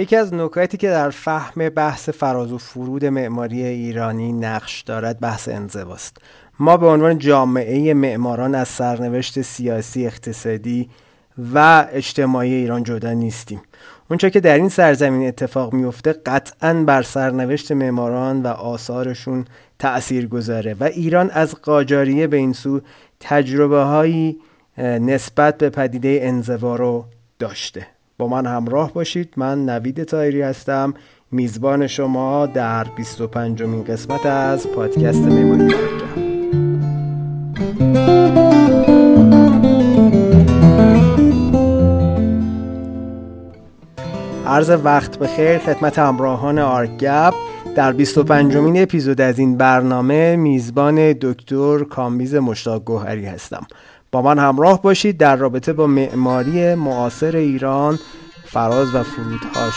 یکی از نکاتی که در فهم بحث فراز و فرود معماری ایرانی نقش دارد بحث انزواست. ما به عنوان جامعه معماران از سرنوشت سیاسی اقتصادی و اجتماعی ایران جدا نیستیم. اونچه که در این سرزمین اتفاق میفته قطعا بر سرنوشت معماران و آثارشون تأثیر گذاره و ایران از قاجاریه به این سو تجربه هایی نسبت به پدیده انزوا رو داشته. با من همراه باشید. من نوید تایری هستم. میزبان شما در 25 مین قسمت از پادکست معماری عرض وقت بخیر خدمت همراهان آرگب در 25 مین اپیزود از این برنامه میزبان دکتر کامبیز مشتاق گوهری هستم. با من همراه باشید در رابطه با معماری معاصر ایران فراز و فرودهاش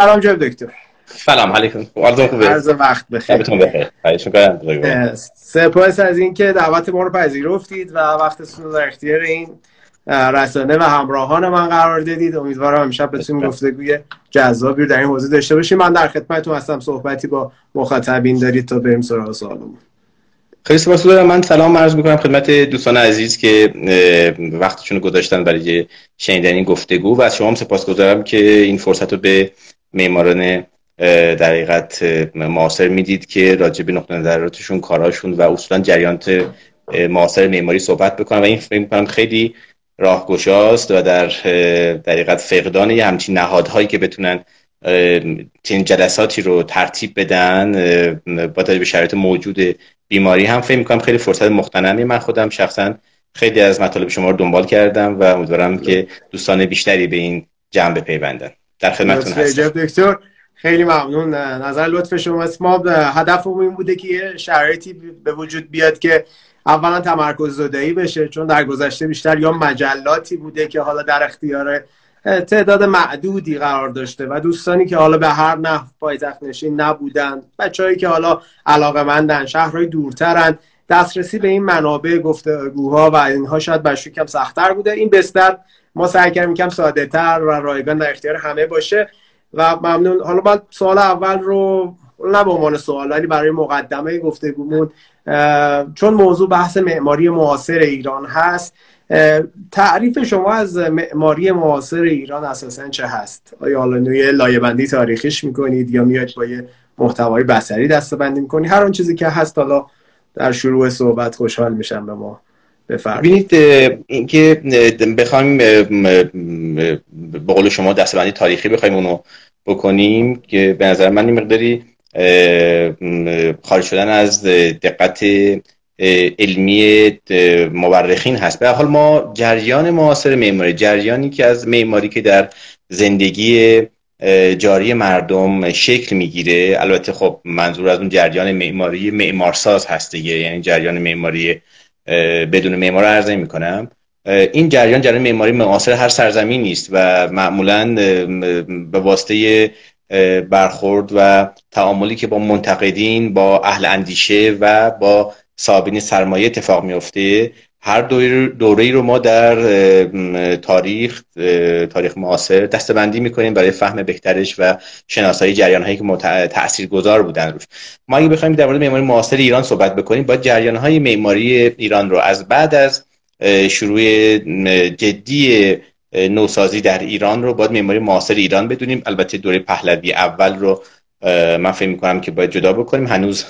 سلام جناب دکتر. سلام علیکم. حالتون خوبه. عرض وقت بخیر. بخیر. سپاس از اینکه دعوت ما رو پذیرفتید و وقتتون رو در اختیار این رسانه و همراهان من قرار دادید. امیدوارم امشب بتونیم گفتگوی جذابی رو در این موضوع داشته باشیم. من در خدمتتون هستم. صحبتی با مخاطبین دارید تا بریم سراغ سوالمون. خیلی سپاس دارم. من سلام عرض می‌کنم خدمت دوستان عزیز که وقتشون گذاشتن برای شنیدن این گفتگو و از شما هم سپاسگزارم که این فرصت رو به معماران در حقیقت معاصر می‌دید که راجع به نقطه نظراتشون کاراشون و اصولا جریانات معاصر معماری صحبت بکنم و این فکر می‌کنم خیلی راهگشاست و در دقیقت فقدان یه همچین نهادهایی که بتونن چنین جلساتی رو ترتیب بدن با به شرایط موجود بیماری هم فکر می‌کنم خیلی فرصت مختنمی. من خودم شخصا خیلی از مطالب شما رو دنبال کردم و امیدوارم که دوستان بیشتری به این جمع بپیوندن. در خدمتتون هستم. دکتر. خیلی ممنون. نظر لطف شما ما هدفمون این بوده که یه شرایطی به وجود بیاد که اولا تمرکز زدایی بشه چون در گذشته بیشتر یا مجلاتی بوده که حالا در اختیار تعداد معدودی قرار داشته و دوستانی که حالا به هر نحو پایتخت نشین نبودن بچههایی که حالا علاقه مندن شهرهای دورترن دسترسی به این منابع گفتگوها و اینها شاید برشون کم سختتر بوده. این بستر ما سعی کردیم کم ساده تر و رایگان در اختیار همه باشه و ممنون. حالا من سوال اول رو نه به عنوان سوال ولی برای مقدمه گفتگومون چون موضوع بحث معماری معاصر ایران هست تعریف شما از معماری معاصر ایران اساسا چه هست؟ آیا حالا نوی لایه تاریخیش می‌کنید یا میاد با یه محتوای بصری دسته می‌کنید؟ هر آن چیزی که هست حالا در شروع صحبت خوشحال میشم به ما ببینید اینکه بخوایم به قول شما دستبندی تاریخی بخوایم اونو بکنیم که به نظر من این مقداری خارج شدن از دقت علمی مورخین هست. به حال ما جریان معاصر معماری جریانی که از معماری که در زندگی جاری مردم شکل می‌گیره البته خب منظور از اون جریان معماری معمارساز هست دیگه یعنی جریان معماری بدون معمار عرض می کنم این جریان جریان معماری معاصر هر سرزمینی است و معمولا به واسطه برخورد و تعاملی که با منتقدین با اهل اندیشه و با صاحبین سرمایه اتفاق میفته هر دوره رو ما در تاریخ تاریخ معاصر دستبندی می‌کنیم برای فهم بهترش و شناسایی جریان هایی که تأثیر گذار بودن روش. ما اگه بخوایم در مورد معماری معاصر ایران صحبت بکنیم با جریان های معماری ایران رو از بعد از شروع جدی نوسازی در ایران رو باید معماری معاصر ایران بدونیم. البته دوره پهلوی اول رو من فکر می‌کنم که باید جدا بکنیم. هنوز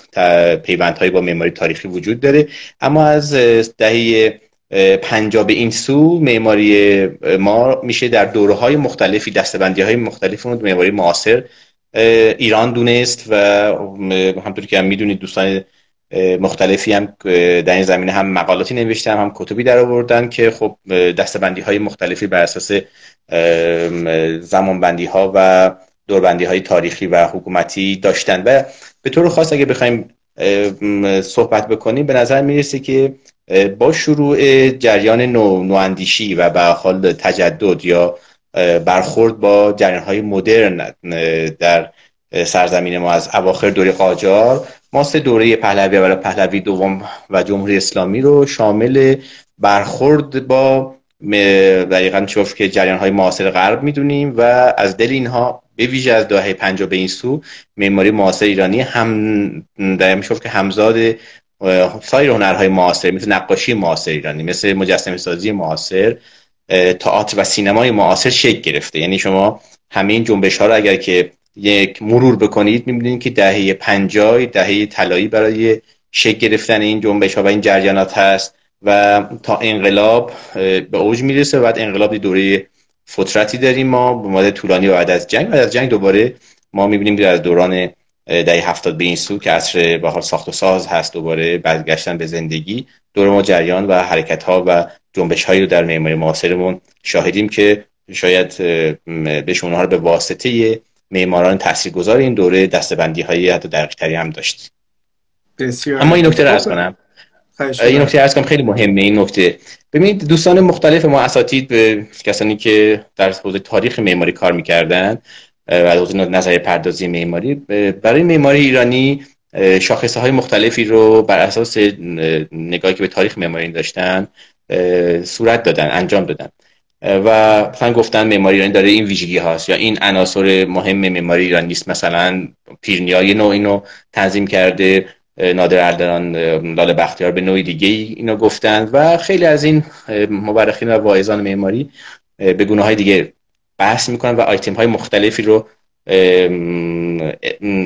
پیوندهایی با معماری تاریخی وجود داره. اما از دهه پنجاب این سو معماری ما میشه در دوره های مختلفی دستبندی های مختلف معماری معاصر ایران دونست و همطور که هم می‌دونید دوستان مختلفی هم در این زمینه هم مقالاتی نوشتن هم کتبی در آوردن که خب دستبندی های مختلفی بر اساس زمانبندی ها و دوربندی های تاریخی و حکومتی داشتن. و به طور خاص اگه بخوایم صحبت بکنیم به نظر می‌رسه که با شروع جریان نو، نواندیشی و به حال تجدد یا برخورد با جریان های مدرن در سرزمین ما از اواخر دوره قاجار ما سه دوره پهلوی اول پهلوی دوم و جمهوری اسلامی رو شامل برخورد با دقیقا چوف که جریان های معاصر غرب می‌دونیم و از دل اینها به ویژه از دهه 50 به این سو معماری معاصر ایرانی هم در میشوف که همزاد سایر هنرهای معاصر مثل نقاشی معاصر ایرانی مثل مجسمه سازی معاصر تئاتر و سینمای معاصر شکل گرفته. یعنی شما همه این جنبش ها رو اگر که یک مرور بکنید می‌بینید که دهه 50 دهه طلایی برای شکل گرفتن این جنبش ها و این جریانات هست و تا انقلاب به اوج می‌رسه و بعد انقلاب دوره فترتی داریم ما به مدت طولانی و بعد از جنگ. بعد از جنگ دوباره ما می‌بینیم از دوران دهه هفتاد به این سو که عصر به حال ساخت و ساز هست دوباره برگشتن به زندگی. دور ما جریان و حرکت ها و جنبش هایی رو در معماری معاصرمون شاهدیم که شاید بهشون ها رو به واسطه معماران تاثیرگذار این دوره دستبندی های حتی دقیق هم داشت. اما این نکته رو کنم. این نکته ارز کنم خیلی مهمه این نکته. ببینید دوستان مختلف ما اساتید به کسانی که در حوزه تاریخ معماری کار می‌کردن و حوزه نظر پردازی معماری برای معماری ایرانی شاخصه های مختلفی رو بر اساس نگاهی که به تاریخ معماری داشتن صورت دادن انجام دادن. و مثلا گفتن معماری ایرانی داره این ویژگی هاست یا این عناصر مهم معماری ایران نیست. مثلا پیرنیا یه نوع اینو تنظیم کرده نادر اردران لال بختیار به نوعی دیگه اینو گفتن و خیلی از این مورخین و واعظان معماری به گونه های دیگه بحث می‌کنن و آیتم های مختلفی رو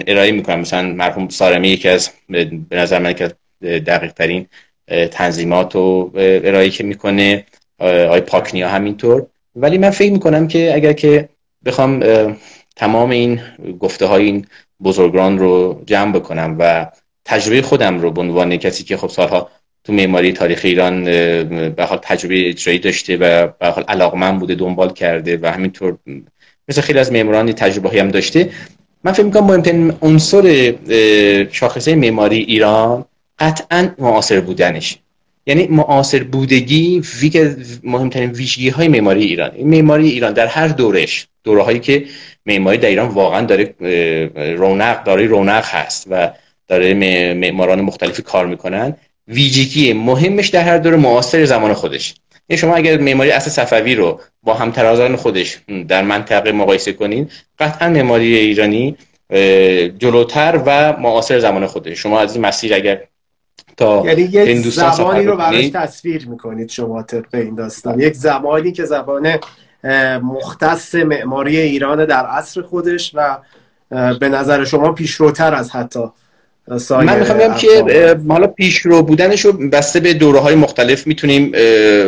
ارائه می‌کنن. مثلا مرحوم سارمی یکی از به نظر من که دقیق ترین تنظیمات رو ارائه که می‌کنه. آی پاکنیا همینطور. ولی من فکر می‌کنم که اگر که بخوام تمام این گفته های این بزرگان رو جمع بکنم و تجربه خودم رو به عنوان کسی که خب سالها تو معماری تاریخ ایران به حال تجربه اجرایی داشته و به حال علاقمند بوده دنبال کرده و همینطور مثل خیلی از معماران تجربه هم داشته من فکر می‌کنم مهمترین عنصر شاخصه معماری ایران قطعا معاصر بودنش. یعنی معاصر بودگی مهمترین ویژگی های معماری ایران. این معماری ایران در هر دورش دوره هایی که معماری در ایران واقعا داره رونق داره رونق هست و داره معماران مختلفی کار می‌کنن ویژگی مهمش در هر دور معاصر زمان خودش. یعنی شما اگر معماری اصل صفوی رو با همترازان خودش در منطقه مقایسه کنین قطعا معماری ایرانی جلوتر و معاصر زمان خودش. شما از این مسیر اگر تا یعنی یک زمانی رو براش تصویر می‌کنید شما طبق این داستان. یک زمانی که زبان مختص معماری ایران در عصر خودش و به نظر شما پیشروتر از حتی من می‌خوام بگم که حالا پیشرو بودنش رو بسته به دوره های مختلف می‌تونیم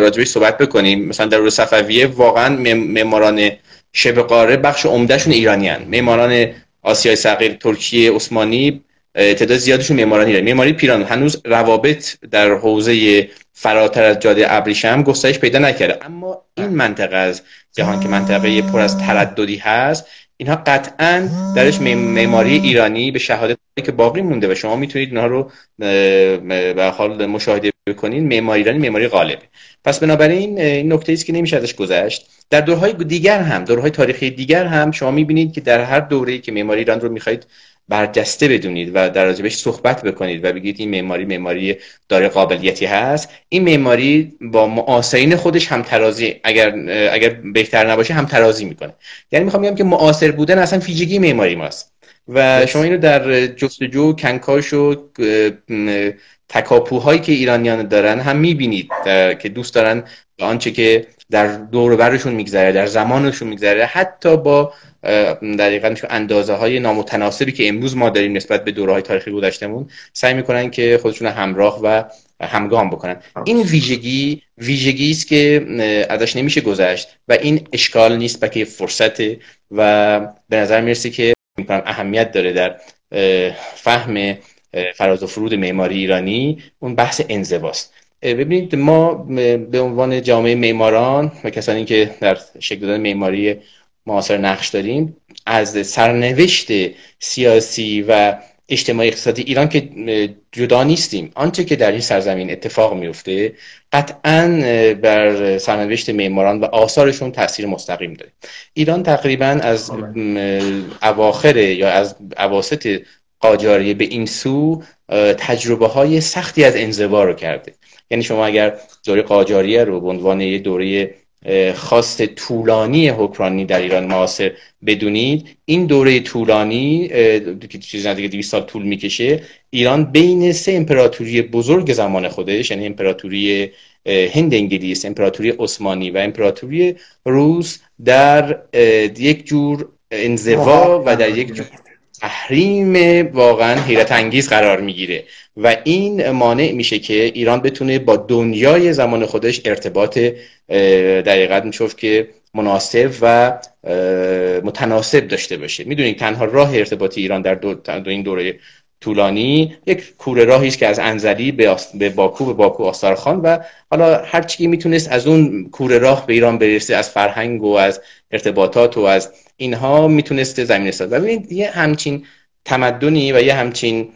راجبش صحبت بکنیم. مثلا در دوره صفویه واقعا معماران شبه قاره بخش عمدهشون ایرانی هن. معماران آسیای صغیر ترکیه عثمانی تعداد زیادشون معماران ایرانی. معماری پیران. هنوز روابط در حوزه فراتر از جاده ابریشم گسترش پیدا نکرده. اما این منطقه از جهان که منطقه پر از ترددی هست اینها قطعا درش معماری ایرانی به شهادت که باقی مونده و شما می‌تونید اینها رو به حال مشاهده بکنید معماری ایرانی معماری غالبه پس بنابراین این نکته است که نمیشه ازش گذشت. در دورهای دیگر هم دورهای تاریخی دیگر هم شما می‌بینید که در هر دوره‌ای که معماری ایران رو می‌خواید برجسته بدونید و در راجبش صحبت بکنید و بگید این معماری معماری داره قابلیتی هست. این معماری با معاصرین خودش هم ترازی اگر اگر بهتر نباشه هم ترازی می‌کنه. یعنی می‌خوام بگم که معاصر بودن اصلا فیزیکی معماری ماست. و شما اینو در جستجو کنکاش و تکاپوهایی که ایرانیان دارن هم می‌بینید که دوست دارن آنچه که در دور برشون میگذره در زمانشون میگذره حتی با دقیقا اندازه های نامتناسبی که امروز ما داریم نسبت به دوره های تاریخی گذشتمون سعی می‌کنن که خودشون همراه و همگام بکنن. این ویژگی ویژگی است که ازش نمیشه گذشت و این اشکال نیست بلکه فرصت و به نظر می‌رسه که اهمیت داره در فهم فراز و فرود معماری ایرانی. اون بحث انزواست. ببینید ما به عنوان جامعه معماران و کسانی که در شکل دادن معماری معاصر نقش داریم از سرنوشت سیاسی و اجتماعی اقتصادی ایران که جدا نیستیم. آنچه که در این سرزمین اتفاق میفته قطعا بر سرنوشت معماران و آثارشون تاثیر مستقیم داره. ایران تقریبا از اواخر یا از اواسط قاجاری به این سو تجربه های سختی از انزوا رو کرده. یعنی شما اگر دوره قاجاریه رو به عنوان یه دوره خاص طولانی حکرانی در ایران معاصر بدونید. این دوره طولانی که چیز نزدیک 200 سال طول می‌کشه ایران بین سه امپراتوری بزرگ زمان خودش یعنی امپراتوری هند انگلیس امپراتوری عثمانی و امپراتوری روس در یک جور انزوا و در یک جور تحریم واقعا حیرت انگیز قرار می‌گیره. و این مانع میشه که ایران بتونه با دنیای زمان خودش ارتباط دقیقت میشوف که مناسب و متناسب داشته باشه. می‌دونید تنها راه ارتباطی ایران در دو, این دوره طولانی یک کوره راهی است که از انزلی به, به باکو به باکو آستارخان و حالا هر چی می‌تونست از اون کوره راه به ایران برسه از فرهنگ و از ارتباطات و از اینها می‌تونسته زمین ساز ببینید یه همچین تمدنی و یه همچین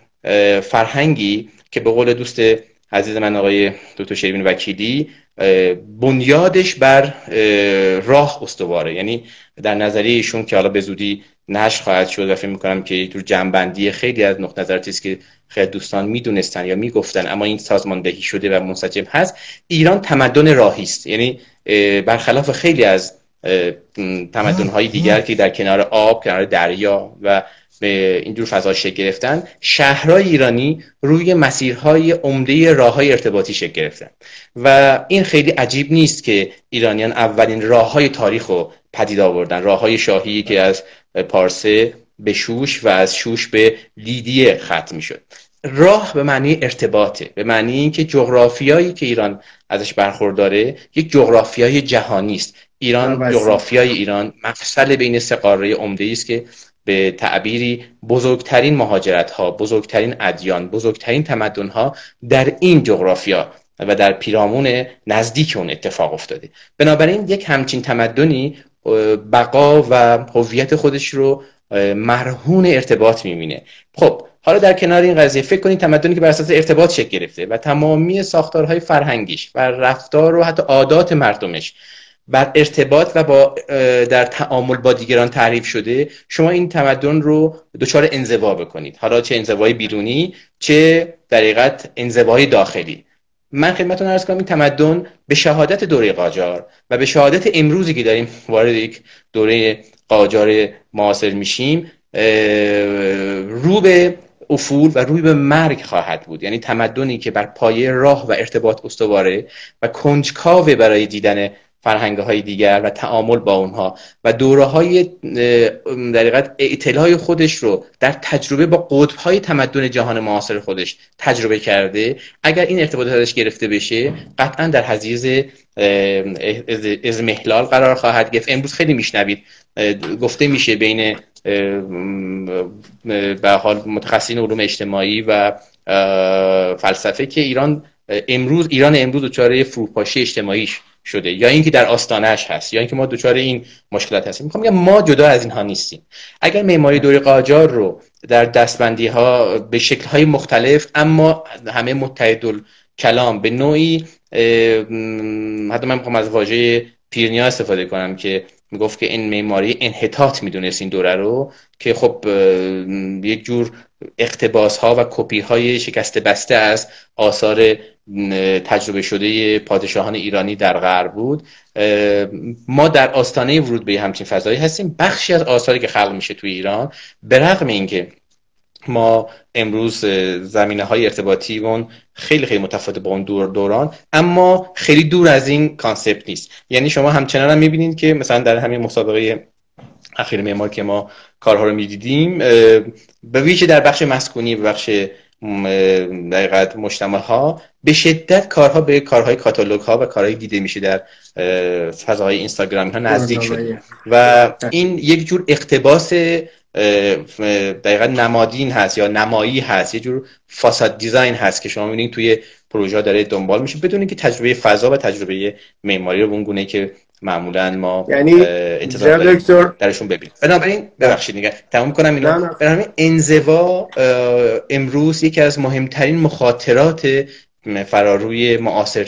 فرهنگی که به قول دوست عزیز من آقای دکتر شیرین وکیلی بنیادش بر راه استواره. یعنی در نظریه ایشون که حالا به زودی نشر خواهد شد و فکر می‌کنم که یک جنبندی خیلی از نقط نظراتی است که خیلی دوستان می‌دونستن یا می‌گفتن اما این سازماندهی شده و منسجم هست ایران تمدن راهی است. یعنی برخلاف خیلی از تمدن های دیگر که در کنار آب کنار دریا و به اینجور فضا شکل گرفتن شهرهای ایرانی روی مسیرهای عمده راه های ارتباطی شکل گرفتن. و این خیلی عجیب نیست که ایرانیان اولین راه های تاریخ رو پدید آوردن. راه های شاهی که از پارسه به شوش و از شوش به لیدیه ختم شد راه به معنی ارتباطه به معنی اینکه جغرافیایی که ایران ازش برخورداره یک جغرافیای جهانی است. ایران جغرافیای ایران مفصل بین سه قاره عمده است که به تعبیری بزرگترین مهاجرت ها بزرگترین ادیان بزرگترین تمدن ها در این جغرافیا و در پیرامون نزدیک اون اتفاق افتاده. بنابراین یک همچین تمدنی بقا و هویت خودش رو مرهون ارتباط می‌بینه. خب حالا در کنار این قضیه فکر کنید تمدنی که بر اساس ارتباط شکل گرفته و تمامی ساختارهای فرهنگیش و رفتار و حتی عادات مردمش بر ارتباط و با در تعامل با دیگران تعریف شده شما این تمدن رو دچار انزوا بکنید. حالا چه انزوای بیرونی چه در انزوای داخلی. من خدمتتون عرض کنم این تمدن به شهادت دوره قاجار و به شهادت امروزی که داریم وارد یک دوره قاجار معاصر میشیم رو به افول و روی به مرگ خواهد بود. یعنی تمدنی که بر پایه راه و ارتباط استواره و کنجکاوه برای دیدن فرهنگ های دیگر و تعامل با اونها و دوره های در اعتلای خودش رو در تجربه با قطب های تمدن جهان معاصر خودش تجربه کرده. اگر این ارتباطات ازش گرفته بشه قطعا در حزیز از محلال قرار خواهد گرفت. امروز خیلی میشنوید. گفته میشه بین به حال متخصصین علوم اجتماعی و فلسفه که ایران امروز ایران امروز دچار فروپاشی اجتماعیش شده یا اینکه در آستانهش هست یا اینکه ما دچار این مشکلات هستیم. می‌خوام بگم ما جدا از اینها نیستیم. اگر معماری دوره قاجار رو در دستبندی ها به شکل های مختلف اما همه متحد کلام به نوعی حتی من می‌خوام از واژه پیرنیا استفاده کنم که می‌گفت که این معماری انحطاط می‌دونست این دوره رو که خب یک جور اقتباس ها و کپی های شکسته بسته از آثار تجربه شده پادشاهان ایرانی در غرب بود. ما در آستانه ورود به همچین فضایی هستیم. بخشی از آثاری که خلق میشه توی ایران به رغم اینکه ما امروز زمینه های ارتباطی اون خیلی خیلی متفاوت با اون دور دوران اما خیلی دور از این concept نیست. یعنی شما همچنان هم می‌بینید که مثلا در همین مسابقه اخیر معمار که ما کارها رو می‌دیدیم به ویژه در بخش مسکونی و بخش دقیقا مجتمع ها به شدت کارها به کارهای کاتالوگ ها و کارهای دیده میشه در فضاهای اینستاگرامی ها نزدیک شده و این یک جور اقتباس دقیقا نمادین هست یا نمایی هست یه جور فاساد دیزاین هست که شما می‌بینید توی پروژه داره دنبال میشه بدون که تجربه فضا و تجربه معماری رو اونگونه که معمولا ما یعنی درشون ببینیم. بنابراین ببخشید دیگه تمام کنم اینو بنابراین انزوا امروز یکی از مهمترین مخاطرات فراروی معاصر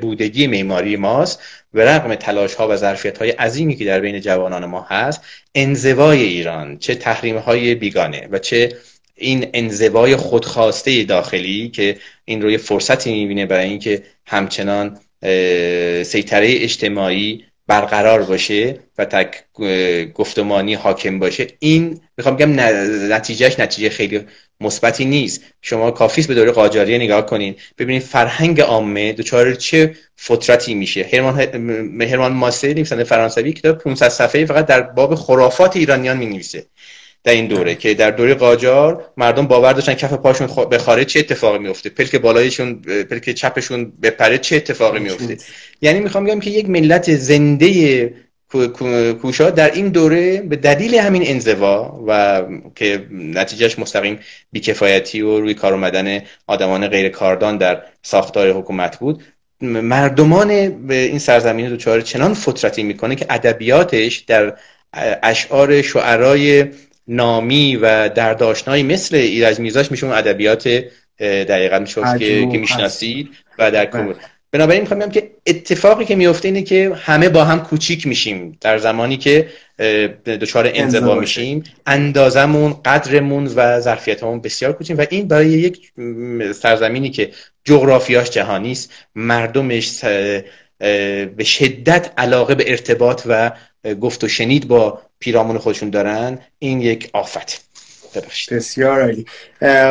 بودگی معماری ماست به رغم تلاش ها و ظرفیت های عظیمی که در بین جوانان ما هست انزوای ایران چه تحریم های بیگانه و چه این انزوای خودخواسته داخلی که این روی فرصتی می‌بینه برای اینکه همچنان سیطره اجتماعی برقرار باشه و تک گفتمانی حاکم باشه. این می‌خوام بگم نتیجهش نتیجه خیلی مثبتی نیست. شما کافیست به دوره قاجاری نگاه کنین. ببینید فرهنگ عامه دچار چه فترتی میشه. هرمان هرمان ماسه نویسنده فرانسوی کتاب 500 صفحه فقط در باب خرافات ایرانیان می در این دوره که در دوره قاجار مردم باور داشتن کف پاشون به خارج چه اتفاقی میفته. پلک بالایشون پلک چپشون بپره چه اتفاقی میفته. یعنی می‌خوام بگم که یک ملت زنده کوشا در این دوره به دلیل همین انزوا و که نتیجهش مستقیم بیکفایتی و روی کار اومدن آدمان غیر کاردان در ساختار حکومت بود مردمان به این سرزمین دوچار چنان فترتی می‌کنه که ادبیاتش در اشعار شعرای نامی و درداشنایی مثل ایرج میزاش میشه اون ادبیات دقیقا میشه که, که می‌شناسید و در بله. بنابراین می‌خوام بگم که اتفاقی که میفته اینه که همه با هم کوچیک میشیم. در زمانی که دچار انزوا میشیم. اندازمون قدرمون و ظرفیتمون بسیار کوچیم و این برای یک سرزمینی که جغرافیاش جهانی است مردمش به شدت علاقه به ارتباط و گفت و شنید با پیرامون خودشون دارن این یک آفت. بسیار عالی.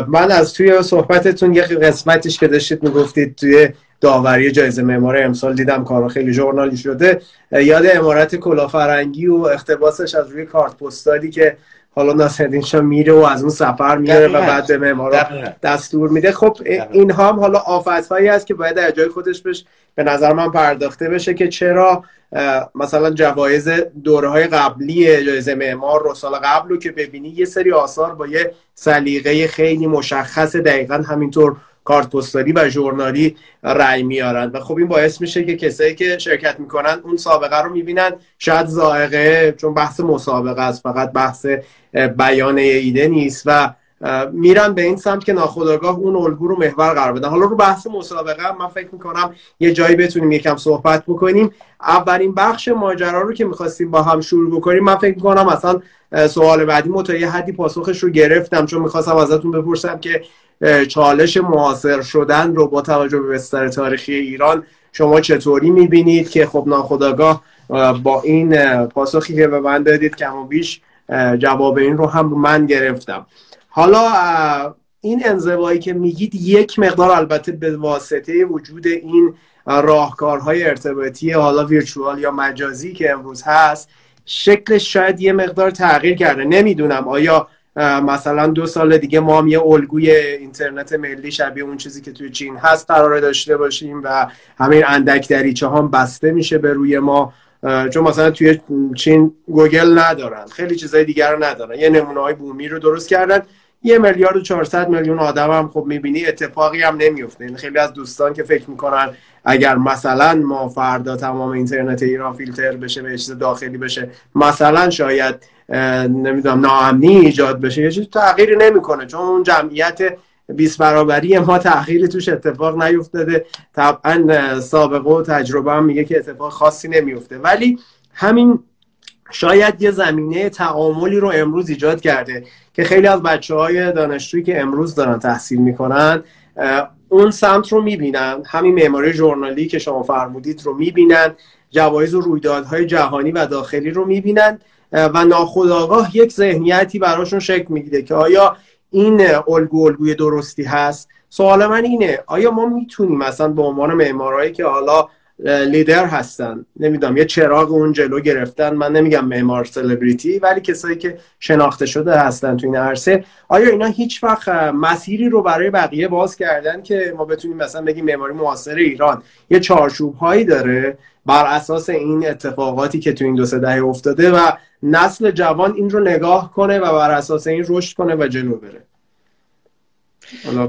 من از توی صحبتتون یه قسمتش که داشتید می‌گفتید توی داوری جایزه معمار امسال دیدم کارا خیلی ژورنالی شده یاد امارت کلافرنگی و اختباسش از روی کارت پستالی که حالا ناصرالدین شاه میره و از اون سفر میره و بعد به معمارا دستور میده. خب اینها هم حالا آفت هایی هست که باید در جای خودش بش به نظر من پرداخته بشه که چرا مثلا جوایز دوره های قبلی جایزه معمار رو سال قبل رو که ببینی یه سری آثار با یه سلیقه خیلی مشخص دقیقا همینطور کارت پستالی و ژورنالی رأی میارن. و خب این باعث میشه که کسایی که شرکت می‌کنن اون سابقه رو می‌بینن. شاید زائقه چون بحث مسابقه است فقط بحث بیان ایده نیست و میرن به این سمت که ناخداگاه اون الگو رو محور قرار بدن. حالا رو بحث مسابقه من فکر می‌کنم یه جایی بتونیم یکم صحبت بکنیم. اولین بخش ماجرا رو که می‌خواستیم با هم شروع بکنیم من فکر می‌کنم اصلا سوال بعدی متا یه حدی پاسخش رو گرفتم چون می‌خواستم ازتون بپرسم که چالش معاصر شدن رو با توجه به بستر تاریخی ایران شما چطوری می‌بینید که خب ناخداگاه با این پاسخی که به من دادید کم و بیش جواب این رو هم من گرفتم. حالا این انزوایی که میگید یک مقدار البته به واسطه وجود این راهکارهای ارتباطی حالا ویرچوال یا مجازی که امروز هست شکلش شاید یه مقدار تغییر کرده. نمی‌دونم آیا مثلا دو سال دیگه ما هم یه الگوی اینترنت ملی شبیه اون چیزی که توی چین هست قراره داشته باشیم و همین اندک دریچه هم بسته میشه به روی ما. چون مثلا توی چین گوگل ندارن خیلی چیزای دیگر رو ندارن. یه نمونه های بومی رو درست کردن. یه میلیارد و 400 میلیون آدم هم خب می‌بینی اتفاقی هم نمیفته یعنی خیلی از دوستان که فکر می‌کنن اگر مثلا ما فردا تمام اینترنت ایران فیلتر بشه به چیز داخلی بشه مثلا شاید نمی‌دونم ناامنی ایجاد بشه. یه چیز تغییری نمی‌کنه چون اون جمعیت 20 برابری ما تأخیری توش اتفاق نیفتاده. طبعا سابقه و تجربه هم میگه که اتفاق خاصی نمیفته ولی همین شاید یه زمینه تعاملی رو امروز ایجاد کرده که خیلی از بچه های دانشجویی که امروز دارن تحصیل می‌کنن اون سمت رو می‌بینن. همین معماری ژورنالی که شما فرمودید رو می‌بینن. جوایز و رویدادهای جهانی و داخلی رو می‌بینن. و ناخودآگاه یک ذهنیتی براشون شکل می‌گیره که آیا این الگو الگوی درستی هست؟ سوال من اینه آیا ما می‌تونیم مثلا به عنوان معمارایی که حالا لیدر هستن نمی‌دونم یه چراغ اون جلو گرفتن من نمیگم معمار سلبریتی ولی کسایی که شناخته شده هستن تو این عرصه آیا اینا هیچ وقت مسیری رو برای بقیه باز کردن که ما بتونیم مثلا بگیم معماری معاصر ایران یه چارچوب هایی داره بر اساس این اتفاقاتی که تو این دو سه دهه افتاده و نسل جوان این رو نگاه کنه و بر اساس این رشد کنه و جلو بره.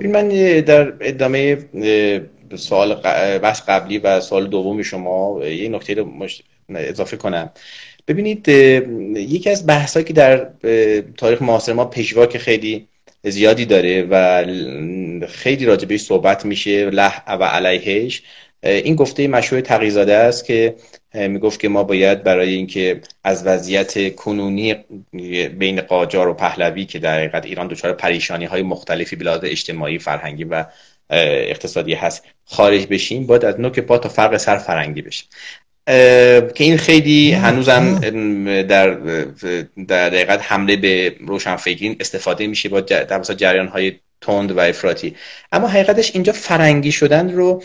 من در ادامه سوال بحث قبلی و سوال دومی شما یه نکته رو اضافه کنم. ببینید یکی از بحثایی که در تاریخ معاصر ما پژواک خیلی زیادی داره و خیلی راجع صحبت میشه له و علیهش. این گفته مشهور تقیزاده است که می‌گفت که ما باید برای اینکه از وضعیت کنونی بین قاجار و پهلوی که در حقیقت ایران دچار پریشانی های مختلفی بلاد اجتماعی فرهنگی و اقتصادی هست خارج بشیم باید از نوک پا تا فرق سر فرنگی بشیم که این خیلی هنوزم در در دقیقت حمله به روشنفکرین استفاده میشه با در جریان های تند و افراطی. اما حقیقتش اینجا فرنگی شدن رو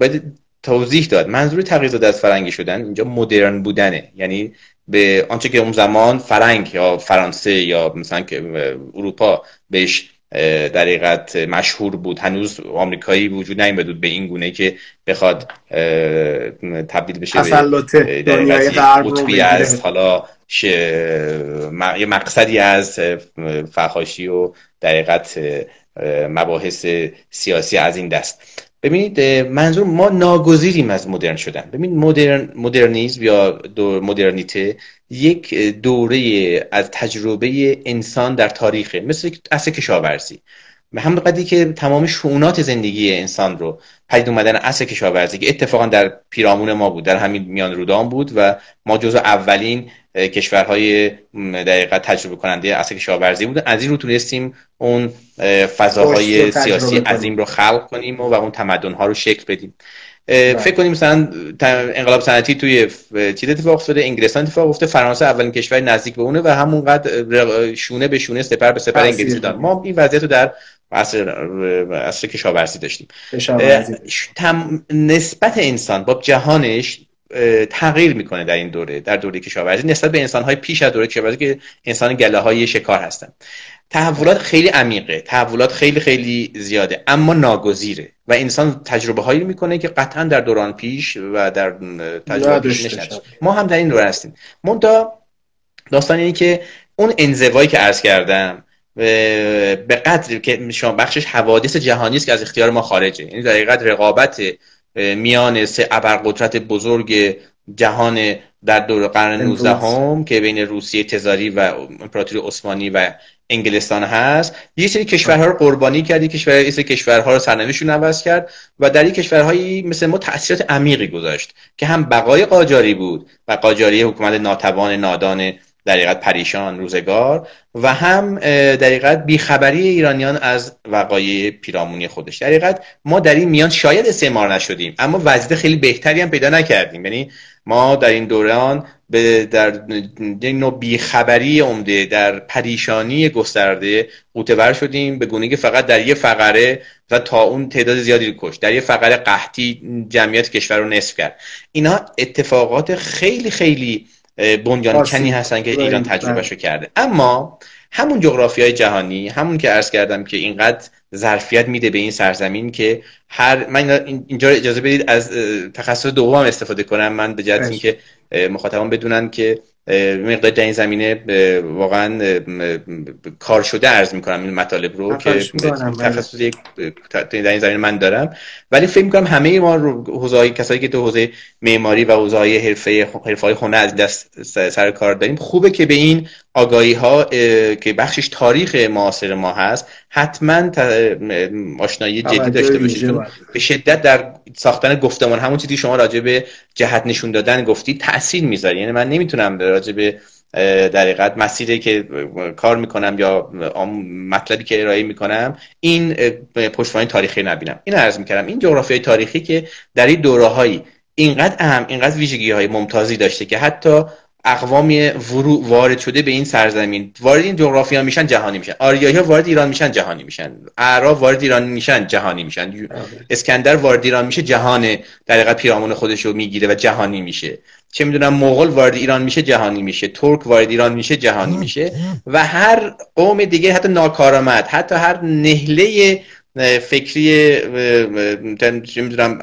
باید توضیح داد. منظور تغییر از فرنگی شدن اینجا مدرن بودنه. یعنی به آنچه که اون زمان فرنگ یا فرانسه یا مثلا که اروپا بهش در حقیقت مشهور بود. هنوز آمریکایی وجود نیامده بود به این گونه که بخواد تبدیل بشه به دنیای قطبی از حالا یه مقصدی از فحاشی و در حقیقت مباحث سیاسی از این دست. ببینید منظور ما ناگزیریم از مدرن شدن. ببینید مدرن مدرنیزم یا دور مدرنیته یک دوره از تجربه انسان در تاریخه مثل اصل کشاورزی. به همون قدری که تمام شعونات زندگی انسان رو پدید اومدن اصل کشاورزی که اتفاقا در پیرامون ما بود در همین میان رودان بود و ما جزو اولین کشورهای دقیقا تجربه کننده اصل کشاورزی بودن. از این رو تونستیم اون فضاهای سیاسی عظیم رو خلق کنیم و, و اون تمدن ها رو شکل بدیم. فکر کنیم مثلا انقلاب صنعتی توی چیز اتفاق افتاده انگلستان اتفاق افتاده فرانسه اولین کشور نزدیک به اونه و همونقدر شونه به شونه سپر به سپر انگلیس داد ما این وضعیت رو در عصر عصر کشاورزی داشتیم. نسبت انسان با جهانش تغییر می‌کنه در این دوره در دوره کشاورزی نسبت به انسان های پیش از دوره کشاورزی که انسان گله های شکار هستن. تحولات خیلی عمیقه. تحولات خیلی خیلی زیاده. اما ناگزیره. و انسان تجربه هایی می‌کنه که قطعا در دوران پیش و در تجربه پیش ما هم در این دوره هستیم. منتها داستان اینه که اون انزوایی که عرض کردم به قدر که شما بخشش حوادث جهانی است که از اختیار ما خارجه. یعنی در حقیقت رقابت میان سه ابرقدرت بزرگ جهان در دور قرن 19 هم که بین روسیه تزاری و امپراتوری عثمانی و انگلستان هست. یه سری کشورها رو قربانی کرد یه کشور یه سری کشورها رو سرنوشتشون عوض کرد و در این کشورهایی مثل ما تاثیرات عمیقی گذاشت که هم بقای قاجاری بود. و قاجاری حکومت ناتوان نادان در پریشان روزگار و هم در بیخبری ایرانیان از وقایع پیرامونی خودش. در ما در این میان شاید استعمار نشدیم اما وضعیت خیلی بهتری هم پیدا نکردیم. یعنی ما در این دوران به در نوع بیخبری عمده در پریشانی گسترده قوتور شدیم به گونه که فقط در یه فقره و تا اون تعداد زیادی رو کش در یه فقره قحطی جمعیت کشور رو نصف کرد. اینا اتفاقات خیلی خیلی بنیان کنی هستن که ایران تجربهشو کرده. اما همون جغرافی های جهانی همون که عرض کردم که اینقدر ظرفیت میده به این سرزمین که هر من اینجا اجازه بدید از تخصص دوم استفاده کنم. من به جهت اینکه مخاطبان بدونن که مقدار در این زمینه واقعا کار شده عرض می‌کنم این مطالب رو که تخصص یک در این زمینه من دارم. ولی فکر می‌کنم همه ما حوزه کسایی که تو حوزه معماری و حوزه های حرفه حرفه های هنر از دست سر کار داریم خوبه که به این آگاهی ها که بخشش تاریخ معاصر ما هست حتما آشنایی جدی داشته باشید به شدت در ساختن گفتمان همون چیزی شما راجع به جهت نشون دادن گفتی تاثیر می‌ذاره. یعنی من نمی‌تونم راجع به در مسیری که کار می‌کنم یا مطلبی که ارائه می‌کنم این پشتوانه تاریخی نبینم. این عرض می‌کردم. این جغرافیای تاریخی که در این دوره هایی اینقدر اهم اینقدر ویژگی های ممتازی داشته که حتی اقوام وارد شده به این سرزمین. وارد این جغرافیا میشن جهانی میشن. آریایی ها وارد ایران میشن جهانی میشن. اعراب وارد ایران میشن جهانی میشن. اسکندر وارد ایران میشه جهان در پیرامون خودش رو می‌گیره و جهانی میشه. چه می‌دونم مغول وارد ایران میشه جهانی میشه. ترک وارد ایران میشه جهانی میشه. و هر قوم دیگه حتی ناکارآمد حتی هر نهله فکری می‌دونم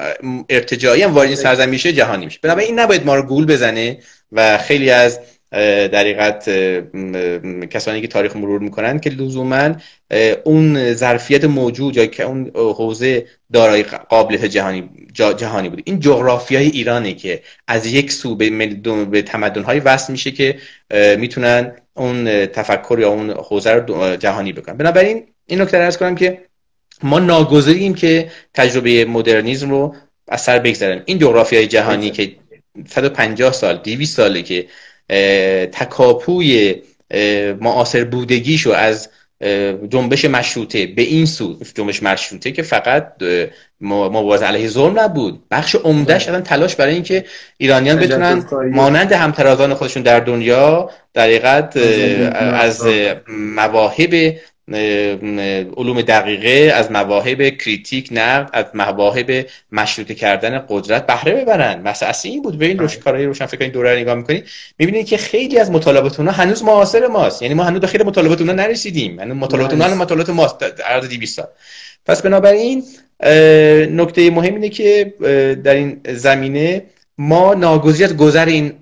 ارتجاعی هم وارد این سرزمین میشه جهانی میشه. بنابراین این نباید ما رو گول بزنه و خیلی از دقیقت کسانی که تاریخ مرور می‌کنن که لزوما اون ظرفیت موجود یا که اون حوزه دارای قابلیت جهانی جهانی بود این جغرافیای ایرانه که از یک سو به, به تمدن های وصل میشه که می‌تونن اون تفکر یا اون حوزه رو جهانی بکنن. بنابراین این نکته ارز کنم که ما ناگزیریم که تجربه مدرنیزم رو از سر بگذارن. این جغرافیای جهانی که 150 سال 200 ساله که تکاپوی معاصر بودگیشو از جنبش مشروطه به این سو جنبش مشروطه که فقط مبارزه علیه ظلم نبود. بخش عمدهش الان تلاش برای اینکه ایرانیان بتونن مانند همترازان خودشون در دنیا در از مواهب علوم دقیقه از مواهب کریتیک نقد از مواهب مشروطه کردن قدرت بهره ببرن. مثلا اصلی این بود. به این روش بله. کارهای روشن فکر این دوره رو نگاه می‌کنید می‌بینید که خیلی از مطالبات اونها هنوز معاصر ماست. یعنی ما هنوز به خیلی مطالبات اونها نرسیدیم. یعنی مطالبات اونها مطالبات ماست. عرض 200 سال. پس بنابراین نکته مهم اینه که در این زمینه ما ناگزیر از گذر این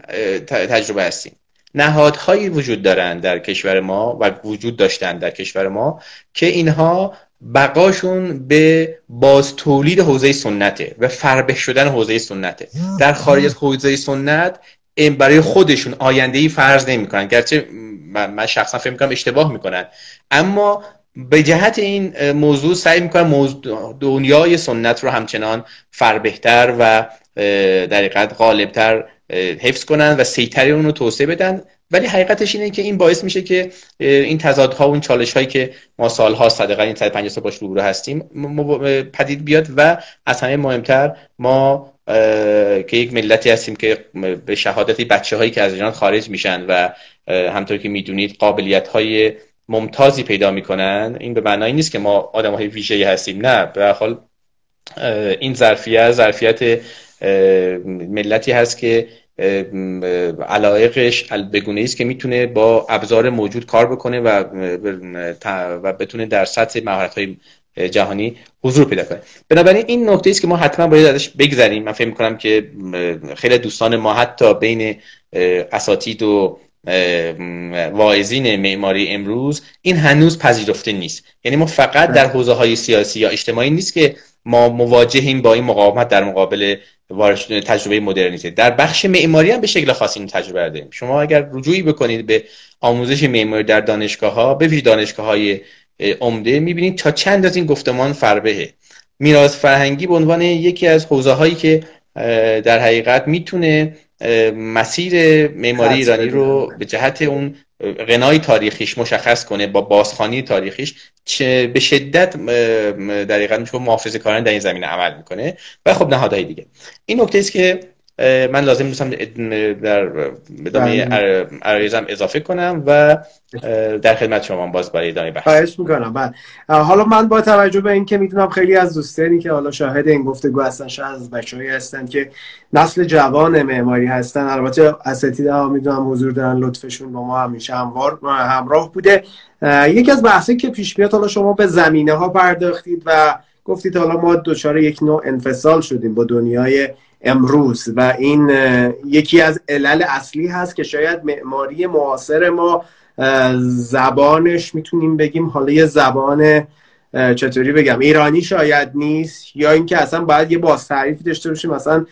تجربه هستیم. نهادهایی وجود دارند در کشور ما و وجود داشتند در کشور ما که اینها بقاشون به باز تولید حوزه سنته و فربه شدن حوزه سنته. در خارج از حوزه سنت برای خودشون آینده ای فرض نمی‌کنن. گرچه من شخصا فکر می‌کنم اشتباه می‌کنن. اما به جهت این موضوع سعی می‌کنن دنیای سنت رو همچنان فربهتر و در غالبتر حفظ کنن و سیطره اون رو توسعه بدن. ولی حقیقتش اینه که این باعث میشه که این تضادها و این چالش هایی که ما سالها صدقه این 150 سال باش روبرو هستیم پدید بیاد و از همه مهمتر ما که یک ملتی هستیم که به شهادت بچه هایی که از ایران خارج میشن و همطور که می‌دونید قابلیت های ممتازی پیدا می‌کنن این به معنایی نیست که ما آدم های ویژه هستیم. نه به حال این ظرفیت ظرفیت ملتی هست که علایقش بگونه است که می‌تونه با ابزار موجود کار بکنه و و بتونه در سطح مهارت های جهانی حضور پیدا کنه. بنابراین این نکته است که ما حتما باید ازش بگذریم. من فکر می‌کنم که خیلی دوستان ما حتی بین اساتید و واعظین معماری امروز این هنوز پذیرفته نیست. یعنی ما فقط در حوزه های سیاسی یا اجتماعی نیست که ما مواجهیم با این مقاومت در مقابل تجربه مدرنیته. در بخش معماری هم به شکل خاصی این تجربه داریم. شما اگر رجوعی بکنید به آموزش معماری در دانشگاه ها به ویژه دانشگاه های عمده می‌بینید تا چند از این گفتمان فربهه. میراث فرهنگی به عنوان یکی از حوزه هایی که در حقیقت می‌تونه مسیر معماری ایرانی رو به جهت اون غنای تاریخیش مشخص کنه با بازخانی تاریخیش چه به شدت در حقیقت میشه محافظه کاران در این زمینه عمل می‌کنه. و خب نهادهای دیگه. این نکته است که من لازم دوستم در ادامه بله. عرایزم اضافه کنم و در خدمت شما باز برای ادامه بحث. خواهش می‌کنم. بله. حالا من با توجه به اینکه می‌دونم خیلی از دوستانی که حالا شاهد این گفتگو هستن شاید از بچه‌ای هستن که نسل جوان معماری هستن البته اساتید ها می‌دونم حضور دارن لطفشون با ما همیشه هموار همراه بوده. یکی از بحثی که پیش میاد حالا شما به زمینه ها پرداختید و گفتید حالا ما دچار یک نوع انفصال شدیم با دنیای امروز و این یکی از علل اصلی هست که شاید معماری معاصر ما زبانش می‌تونیم بگیم. حالا یه زبان چطوری بگم؟ ایرانی شاید نیست یا اینکه اصلا باید یه باز داشته باشیم. مثلا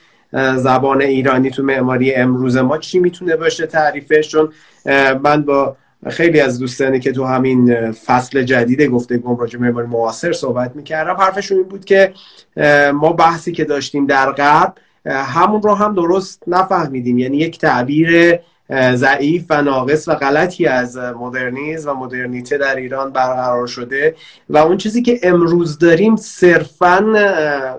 زبان ایرانی تو معماری امروز ما چی می‌تونه باشه تعریفش؟ چون من با خیلی از دوستانی که تو همین فصل جدید گفتگو راجع معماری معاصر صحبت می‌کردم. حرفشون این بود که ما بحثی که داشتیم در غرب همون رو هم درست نفهمیدیم. یعنی یک تعبیر ضعیف و ناقص و غلطی از مدرنیزم و مدرنیته در ایران برقرار شده و اون چیزی که امروز داریم صرفا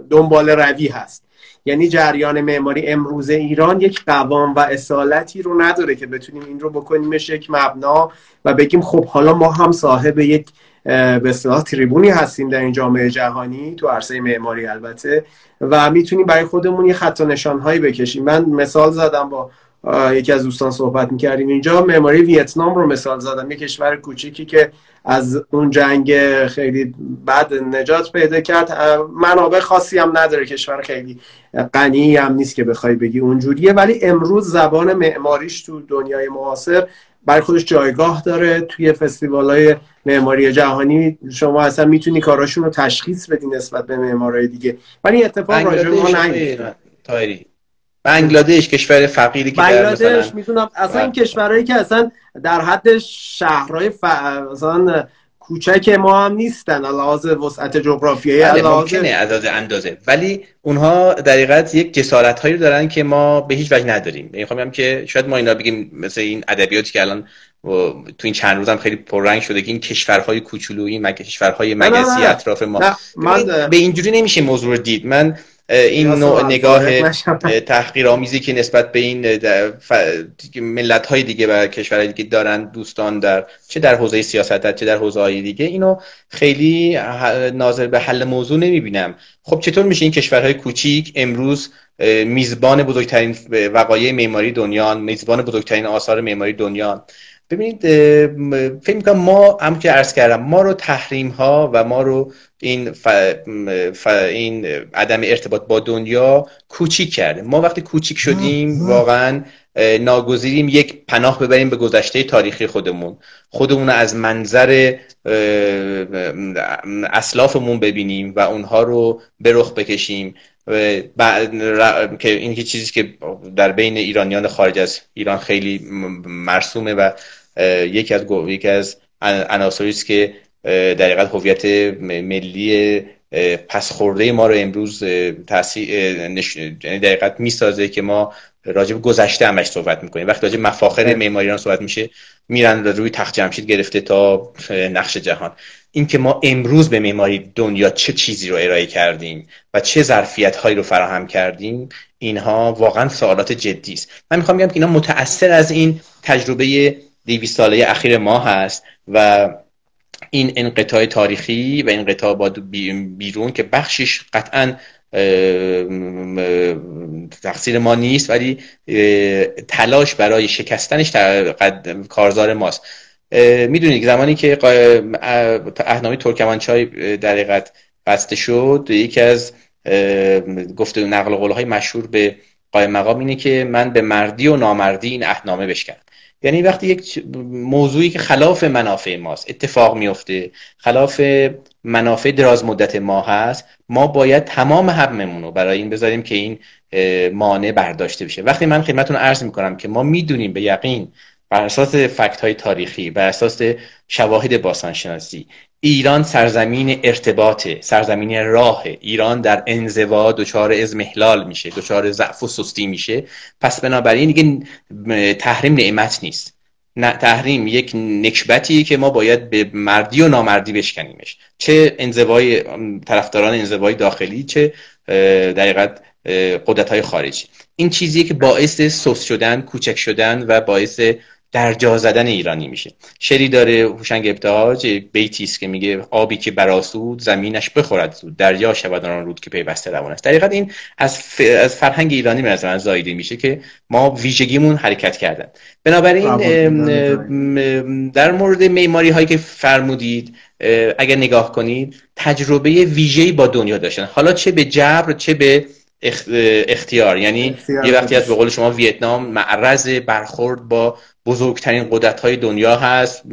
دنبال روی هست. یعنی جریان معماری امروز ایران یک قوام و اصالتی رو نداره که بتونیم این رو بکنیمش یک مبنا و بگیم خب حالا ما هم صاحب یک به اصطلاح تریبونی هستیم در این جامعه جهانی تو عرصه معماری البته و می‌تونیم برای خودمون یه خط و نشان هایی بکشیم. من مثال زدم با یکی از دوستان صحبت می‌کردیم اینجا. معماری ویتنام رو مثال زدم. یه کشور کوچیکی که از اون جنگ خیلی بد نجات پیدا کرد. منابع خاصی هم نداره. کشور خیلی غنی هم نیست که بخوای بگی اونجوریه. ولی امروز زبان معماریش تو دنیای معاصر برای خودش جایگاه داره. توی فستیوال های معماری جهانی شما اصلا می‌تونی کاراشون رو تشخیص بدی نسبت به معمارای دیگه. ولی اتفاق راجع ما بنگلادش کشور فقیری که بنگلادش می‌تونم اصلا این کشورهایی که اصلا در حد شهرهای ف... مثلا کوچک ما هم نیستن لحاظ وسعت جغرافیایی بله ممکنه از اندازه. ولی اونها در یک جسارت هایی رو دارن که ما به هیچ وجه نداریم. می‌خوام که شاید ما اینا بگیم مثل این ادبیاتی که الان تو این چند روز هم خیلی پررنگ شده که این کشورهای کوچولویی مگه کشورهای مگسی اطراف ما. من به اینجوری نمیشه موضوع رو دید. من این نوع نگاه تحقیرآمیزی که نسبت به این ملت های دیگه و کشورهای دیگه دارن دوستان در چه در حوزه سیاست چه در حوزه های دیگه اینو خیلی ناظر به حل موضوع نمی‌بینم. خب چطور میشه این کشورهای کوچیک امروز میزبان بزرگترین وقایع معماری دنیا میزبان بزرگترین آثار معماری دنیا ببینید فکر می‌کنم ما هم که عرض کردم ما رو تحریم ها و ما رو این, ف... این عدم ارتباط با دنیا کوچیک کرده. ما وقتی کوچیک شدیم واقعا ناگزیریم یک پناه ببریم به گذشته تاریخی خودمون. خودمون از منظر اسلافمون ببینیم و اونها رو به رخ بکشیم. که این چیزی که در بین ایرانیان خارج از ایران خیلی مرسومه و یکی از یکی از عناصری است که در هویت ملی پس خورده ما رو امروز تاثیر یعنی دقیقت می‌سازه که ما راجب گذشته همش صحبت می‌کنیم. وقتی راجب مفاخر معماریان صحبت میشه میرن روی تخت جمشید گرفته تا نقش جهان. اینکه ما امروز به معماری دنیا چه چیزی رو ارائه کردیم و چه ظرفیت هایی رو فراهم کردیم اینها واقعا سوالات جدی است. من می‌خوام بگم که اینا متاثر از این تجربه 200 ساله اخیر ما هست و این انقطاع تاریخی و انقطاع با بیرون که بخشش قطعا تقصیر ما نیست ولی تلاش برای شکستنش کارزار ماست. می‌دونید زمانی که اهنامی ترکمنچای در حقیقت بسته شد یکی از گفته نقل قول های مشهور به قایم مقام اینه که من به مردی و نامردی این اهنامه بشکنم یعنی وقتی یک موضوعی که خلاف منافع ماست اتفاق میفته خلاف منافع دراز مدت ما هست ما باید تمام حممون رو برای این بذاریم که این مانع برداشته بشه. وقتی من خدمتتون عرض می‌کنم که ما می‌دونیم به یقین بر اساس فکت های تاریخی بر اساس شواهد باستانشناسی ایران سرزمین ارتباطه سرزمین راه. ایران در انزوا دچار ازمهلال میشه دچار ضعف و سستی میشه. پس بنابراین دیگه تحریم نعمت نیست. نه تحریم یک نکبتی که ما باید به مردی و نامردی بشکنیمش. چه انزوای طرفداران انزوای داخلی چه در قدرت های خارجی. این چیزیه که باعث سوس شدن کوچک شدن و باعث در جا زدن ایرانی میشه. شری داره هوشنگ ابتهاج بیتی است که میگه آبی که براسود زمینش بخورد زود. دریا شود آن رود که پیوسته روان است. در این از, از فرهنگ ایرانی به من زایده میشه که ما ویژگیمون حرکت کردن. بنابراین در مورد معماری هایی که فرمودید اگر نگاه کنید تجربه ویژه‌ای با دنیا داشتن. حالا چه به جبر چه به اختیار. یعنی یه وقتی از به قول شما ویتنام معرض برخورد با بزرگترین قدرت های دنیا هست.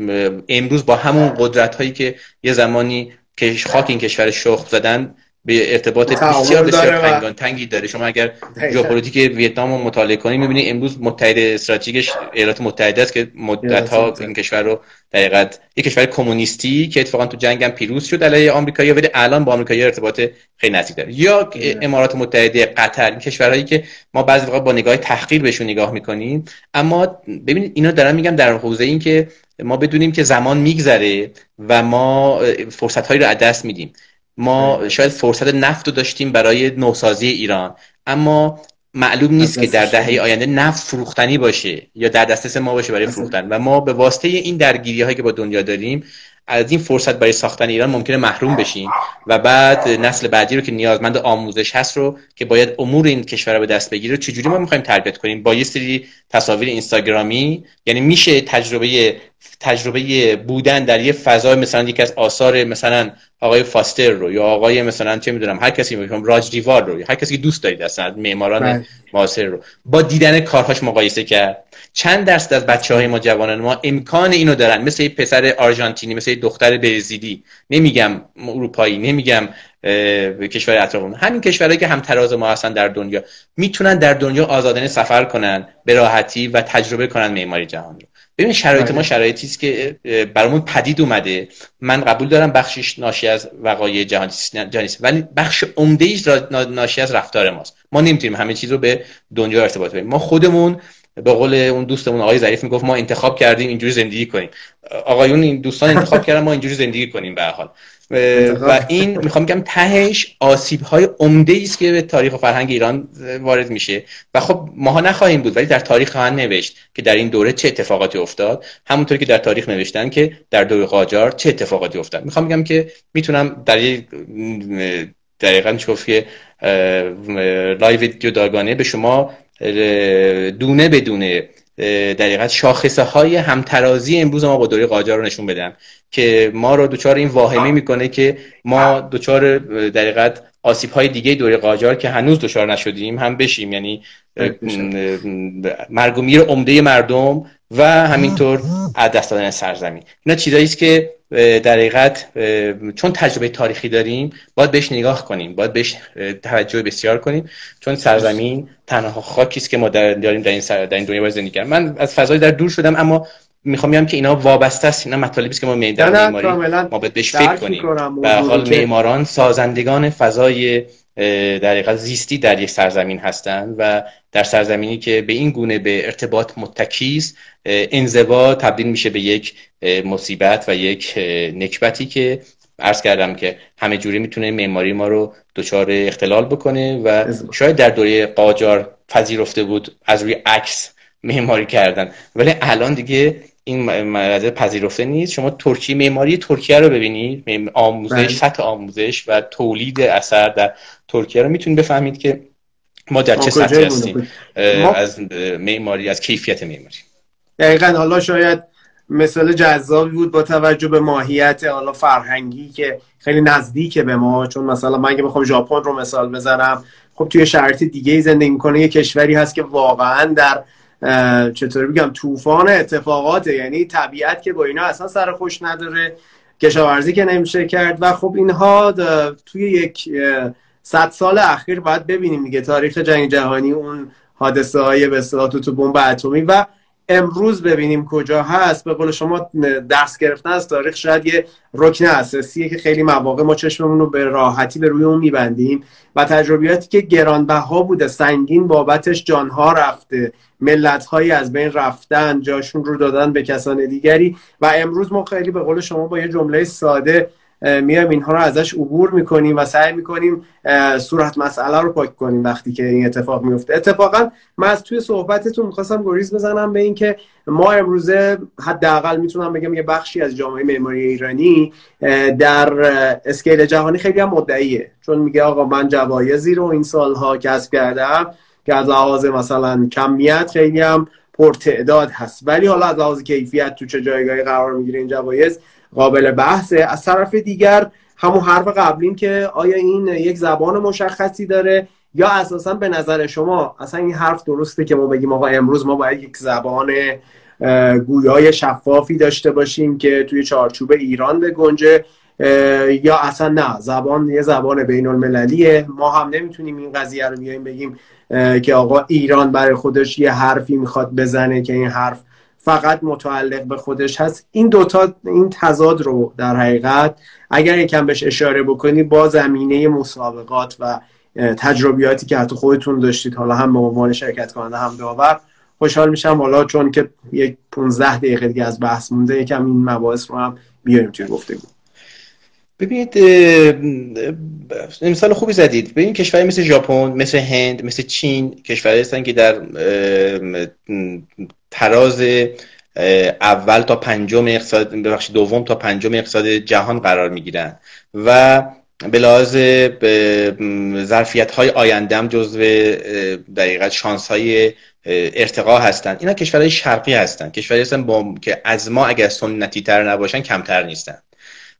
امروز با همون قدرت هایی که یه زمانی که خاک این کشور شخ زدن به ارتباط بسیار بسیار تنگان تنگی داره. شما اگر ژئوپلیتیک ویتنام رو مطالعه کنید می‌بینید امروز متحد استراتژیکش ایالات متحده است که مدت ها این کشور رو در یک کشور کمونیستی که اتفاقا تو جنگ هم پیروز شد علیه آمریکایی ولی الان با آمریکایی ارتباط خیلی نزدیک داره. یا امارات متحده قطر این کشورهایی که ما بعضی وقت با نگاه تحقیر بهشون نگاه می‌کنیم. اما ببینید اینا دارن میگم در حوزه این که ما بدونیم که زمان میگذره و ما فرصت هایی رو از دست میدیم. ما شاید فرصت نفت رو داشتیم برای نوسازی ایران. اما معلوم نیست که در دهه آینده نفت فروختنی باشه یا در دسترس ما باشه برای فروختن. و ما به واسطه این درگیری هایی که با دنیا داریم از این فرصت برای ساختن ایران ممکنه محروم بشیم. و بعد نسل بعدی رو که نیازمند آموزش هست رو که باید امور این کشور رو به دست بگیره چجوری ما می‌خوایم تربیت کنیم؟ با یه سری تصاویر اینستاگرامی یعنی میشه تجربه تجربه بودن در یه فضای مثلا یکی از آثار مثلا آقای فاستر رو یا آقای مثلا چه می‌دونم هر کسی میگم راج دیوار رو یا هر کسی که دوست دارید اصلا معماران بله. معاصر رو با دیدن کارهاش مقایسه کرد. چند درصد از بچه های ما جوانان ما امکان اینو دارن. مثل پسر آرژانتینی مثل دختر برزیلی. نمیگم اروپایی نمیگم کشور اطرافمون. همین کشورهایی که هم تراز ما هستن در دنیا. می‌تونن در دنیا آزادانه سفر کنن به راحتی و تجربه کنن معماری جهان رو ببین شرایط ما بله. شرایطی است که برامون پدید اومده. من قبول دارم بخشش ناشی از وقایع جهانی است ولی بخش عمده ایش ناشی از رفتار ماست. ما نمی‌تونیم همه چیز رو به دنیا ارتباط بدیم ما خودمون به قول اون دوستمون آقای ظریف می‌گفت ما انتخاب کردیم اینجوری زندگی کنیم. آقایون این دوستان انتخاب کردن ما اینجوری زندگی کنیم به حال. و این می‌خوام بگم تهش آسیب های عمده است که به تاریخ و فرهنگ ایران وارد میشه. و خب ماها نخواهیم بود ولی در تاریخ خواهند نوشت که در این دوره چه اتفاقاتی افتاد. همونطور که در تاریخ نوشتن که در دوره قاجار چه اتفاقاتی افتاد. می‌خوام بگم که می‌تونم در یک دقیقا که لایو جداگانه به شما دونه بدونه در حقیقت شاخصه های همترازی امروز ما با دوره قاجار رو نشون بدم که ما رو دوچار این واهمه می‌کنه که ما دوچار در حقیقت آسیب های دیگه دوره قاجار که هنوز دچار نشدیم هم بشیم. یعنی مرگ و میر عمده مردم و همینطور از دست دادن سرزمین. اینا چیزایی است که در حقیقت چون تجربه تاریخی داریم باید بهش نگاه کنیم باید بهش توجه بسیار کنیم چون سرزمین تنها خاکی است که ما داریم در این سر در این دنیا زندگی من از فضای در دور شدم اما می‌خوام بگم که اینا وابسته است اینا مطالبی است که ما در معماری ما باید بهش فکر کنیم. به حال معماران سازندگان فضای در حقیقت زیستی در یک سرزمین هستند و در سرزمینی که به این گونه به ارتباط متکیز انزوا تبدیل میشه به یک مصیبت و یک نکبتی که عرض کردم که همه جوری می‌تونه معماری ما رو دچار اختلال بکنه و شاید در دوره قاجار پذیرفته بود از روی عکس معماری کردن. ولی الان دیگه این مورد پذیرفته نیست. شما ترکیه معماری ترکیه رو ببینید. آموزش بله. سطح آموزش و تولید اثر در ترکیه رو می‌تونید بفهمید که ما در چه سطحی هستیم. از معماری از کیفیت معماری. دقیقا. حالا شاید مثال جذابی بود با توجه به ماهیت حالا فرهنگی که خیلی نزدیکه به ما. چون مثلا من اگه بخوام ژاپن رو مثال بزنم خب توی شرایط دیگه زندگی می‌کنه یه کشوری هست که واقعا در چطوری بگم طوفان اتفاقات یعنی طبیعت که با اینا اصلا سر خوش نداره کشاورزی که نمیشه کرد. و خب اینها توی یک صد سال اخیر باید ببینیم دیگه تاریخ جنگ جهانی اون حادثه های به تو بمب اتمی. و امروز ببینیم کجا هست. به قول شما درس گرفتن از تاریخ شاید یه رکن اساسیه که خیلی مواقع ما چشممون رو به راحتی به روی اون میبندیم و تجربیاتی که گرانبها بوده سنگین بابتش جانها رفته ملت هایی از بین رفتن جاشون رو دادن به کسان دیگری. و امروز ما خیلی به قول شما با یه جمله ساده میایم اینها رو ازش عبور می‌کنیم و سعی می‌کنیم صورت مسئله رو پاک کنیم وقتی که این اتفاق میفته اتفاقا من از توی صحبتتون می‌خواستم گریز بزنم به اینکه ما امروزه حداقل می‌تونم بگم یه بخشی از جامعه معماری ایرانی در اسکیل جهانی خیلی هم مدعیه. چون میگه آقا من جوایزی رو این سالها کسب کردم که از لحاظ مثلا کمیت خیلی هم پرتعداد هست. ولی حالا از لحاظ کیفیت تو چه جایگاهی قرار می‌گیره این جوایز قابل بحثه از طرف دیگر همون حرف قبلیم که آیا این یک زبان مشخصی داره یا اساسا به نظر شما اصلا این حرف درسته که ما بگیم آقا امروز ما باید یک زبان گویای شفافی داشته باشیم که توی چارچوب ایران به گنجه یا اصلا نه زبان یه زبان بین المللیه ما هم نمی‌تونیم این قضیه رو بیایم بگیم که آقا ایران برای خودش یه حرفی می‌خواد بزنه که این حرف فقط متعلق به خودش هست. این دوتا این تضاد رو در حقیقت اگر یکم بهش اشاره بکنی با زمینه مسابقات و تجربیاتی که حتی خودتون داشتید حالا هم به عنوان شرکت کننده هم داور خوشحال میشم. حالا چون که یک 15 دقیقه دیگه از بحث مونده یکم این مباحث رو هم بیاریم توی گفتگو. ببینید مثال خوبی زدید. ببین کشوری مثل ژاپن مثل هند مثل چین کشوری هستن که در تراز اول تا پنجم اقتصاد ببخشید دوم تا پنجم اقتصاد جهان قرار می‌گیرن. و به لحاظ ظرفیت های آینده هم جزو دقیقت شانس های ارتقا هستن. اینا کشورهای شرقی هستن. کشوری هستن با... که از ما اگر سنتی تر نباشن کمتر نیستن.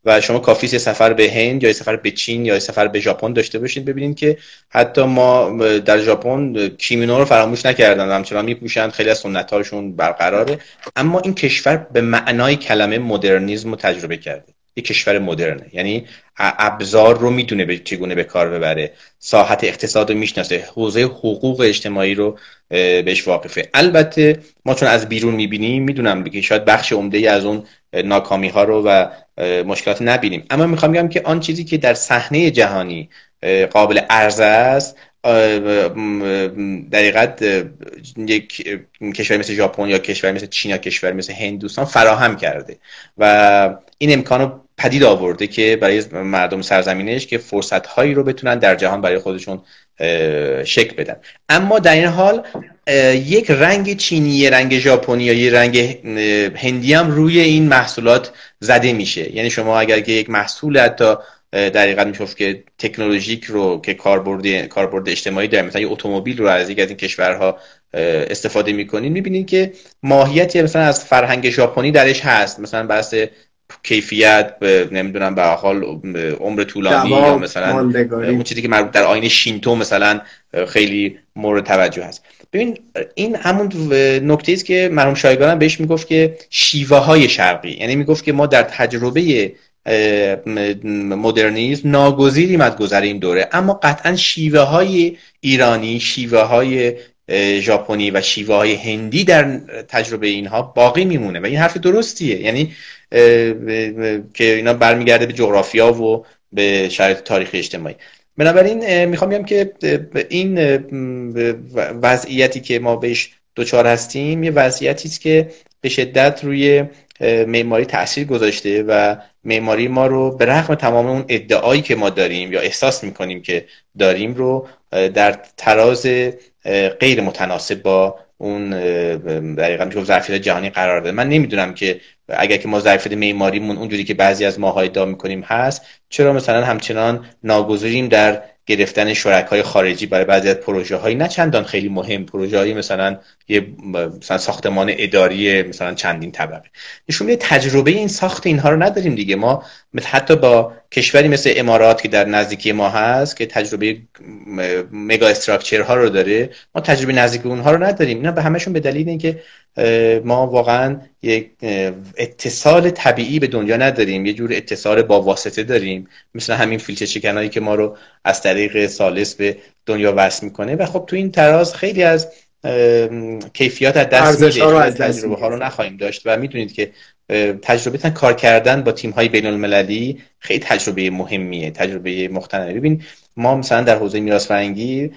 و شما کافی یه سفر به هند یا یه سفر به چین یا یه سفر به ژاپن داشته باشید ببینید که حتی ما در ژاپن کیمینو رو فراموش نکردن همچنان میپوشن خیلی از سنت برقراره. اما این کشور به معنای کلمه مدرنیزم رو تجربه کرده. یک کشور مدرنه. یعنی ابزار رو می‌دونه به چگونه به کار ببره. ساحت اقتصاد رو می‌شناسه. حوزه حقوق اجتماعی رو بهش واقفه. البته ما چون از بیرون می‌بینیم می‌دونم که شاید بخش عمده از اون ناکامی ها رو و مشکلات نبینیم. اما می‌خوام بگم که آن چیزی که در صحنه جهانی قابل عرضه است در یک کشور مثل ژاپن یا کشور مثل چین یا کشور مثل هندوستان فراهم کرده. و این امکان رو پدید آورده که برای مردم سرزمینش که فرصت هایی رو بتونن در جهان برای خودشون شکل بدن. اما در این حال یک رنگ چینی رنگ ژاپنی یا یه رنگ هندی هم روی این محصولات زده میشه. یعنی شما اگر که یک محصول حتی در حقیقت میشه که تکنولوژیک رو که کاربرد کاربرد اجتماعی داره مثلا اتومبیل رو از یک از این کشورها استفاده می‌کنین می‌بینین که ماهیتی مثلا از فرهنگ ژاپنی درش هست. مثلا بحث کیفیت نمی‌دونم به حال عمر طولانی یا مثلا اون چیزی که مربوط در آین شینتو مثلا خیلی مورد توجه هست. ببین این همون نکته است که مرحوم شایگان بهش می‌گفت که شیوه های شرقی. یعنی می‌گفت که ما در تجربه مدرنیزم ناگزیریم از گذر این دوره. اما قطعا شیوه های ایرانی شیوه های ژاپنی و شیوه های هندی در تجربه اینها باقی میمونه و این حرف درستیه. یعنی که اینا برمیگرده به جغرافیا و به شرایط تاریخی اجتماعی. بنابراین می‌خوام بگم که این وضعیتی که ما بهش دوچار هستیم یه وضعیتی است که به شدت روی معماری تاثیر گذاشته و معماری ما رو به رغم تمام اون ادعایی که ما داریم یا احساس می‌کنیم که داریم رو در تراز غیر متناسب با اون دقیقا میشه ظرفیت جهانی قرار داده. من نمی‌دونم که اگر که ما ظرفیت معماریمون اونجوری که بعضی از ماها ادعا می‌کنیم هست چرا مثلا همچنان ناگزیریم در گرفتن شرکای خارجی برای بعضی از پروژه هایی نه چندان خیلی مهم پروژه هایی مثلا یه مثلا ساختمان اداری مثلا چندین طبقه. نشون تجربه این ساخت اینها رو نداریم دیگه. ما حتی با کشوری مثل امارات که در نزدیکی ما هست که تجربه مگا استراکچر ها رو داره ما تجربه نزدیک اونها رو نداریم. اینا به همشون به دلیل اینکه ما واقعا یک اتصال طبیعی به دنیا نداریم. یه جور اتصال با واسطه داریم. مثل همین فیلتر شکنایی که ما رو از طریق سالس به دنیا وصل می‌کنه. و خب تو این تراز خیلی از کیفیات از دست میده تجربه ها رو نخواهیم داشت و می‌دونید که تجربه کار کردن با تیم های بین المللی خیلی تجربه مهمیه تجربه مختلفه ببین ما مثلا در حوزه میراث فرهنگی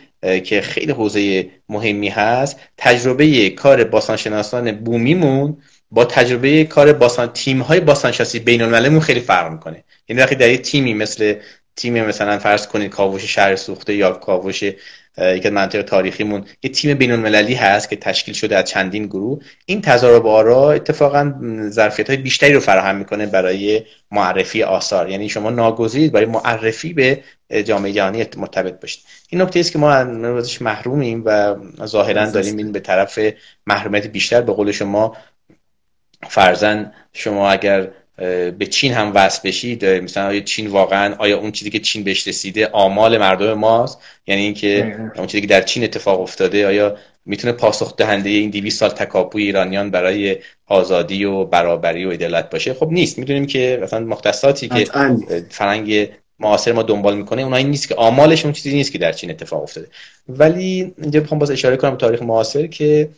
که خیلی حوزه مهمی هست تجربه کار باستانشناسان بومیمون با تجربه کار باستان تیم های باستانشناسی بین المللیمون خیلی فرق می‌کنه. یعنی وقتی در یه تیمی مثل تیم مثلا فرض کنید کاوش شهر سوخته یا کاوش یک منطقه تاریخیمون یه تیم بین المللی هست که تشکیل شده از چندین گروه. این تضارب آرا اتفاقا ظرفیت های بیشتری رو فراهم می‌کنه برای معرفی آثار. یعنی شما ناگزیرید برای معرفی به جامعه جهانی مرتبط باشید. این نکته است که ما ازش محرومیم و ظاهرا داریم این به طرف محرومیت بیشتر. به قول شما فرزن شما اگر به چین هم وصل بشید. مثلا آیا چین واقعا آیا اون چیزی که چین بهش رسیده آمال مردم ماست؟ یعنی اینکه اون چیزی که در چین اتفاق افتاده آیا می‌تونه پاسخ دهنده این 200 سال تکاپوی ایرانیان برای آزادی و برابری و عدالت باشه؟ خب نیست. می‌دونیم که مثلا مختصاتی که فرنگ معاصر ما دنبال می‌کنه اونایی نیست که آمالش اون چیزی نیست که در چین اتفاق افتاده. ولی اینجا می‌خوام باز اشاره کنم به تاریخ معاصر که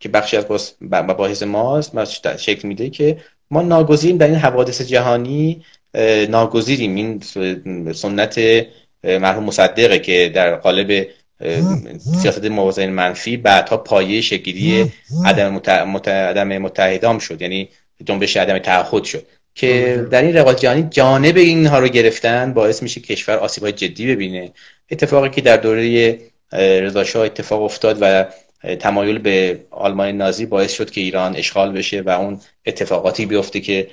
که بخشی از مباحث ماست شکل میده که ما ناگزیریم در این حوادث جهانی ناگزیریم. این سنت مرحوم مصدقه که در قالب سیاست موازن منفی بعدها پایه شکلی عدم, مت... عدم متحدام شد. یعنی جنبش عدم تعهد شد. که در این رقابت جهانی جانب اینها رو گرفتن باعث میشه کشور آسیب های جدی ببینه. اتفاقی که در دوره رضا اتفاق افتاد و تمایل به آلمان نازی باعث شد که ایران اشغال بشه و اون اتفاقاتی بیفته که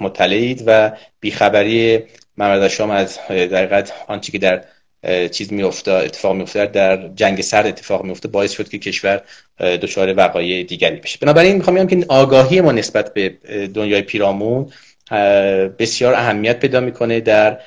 مطلعید و بیخبری محمد شام از دقیقت آنچه که در چیز میفته اتفاق میفته در جنگ سرد اتفاق میفته باعث شد که کشور دچار وقایع دیگری بشه. بنابراین می‌خوام بگم که آگاهی ما نسبت به دنیای پیرامون بسیار اهمیت پیدا می‌کنه در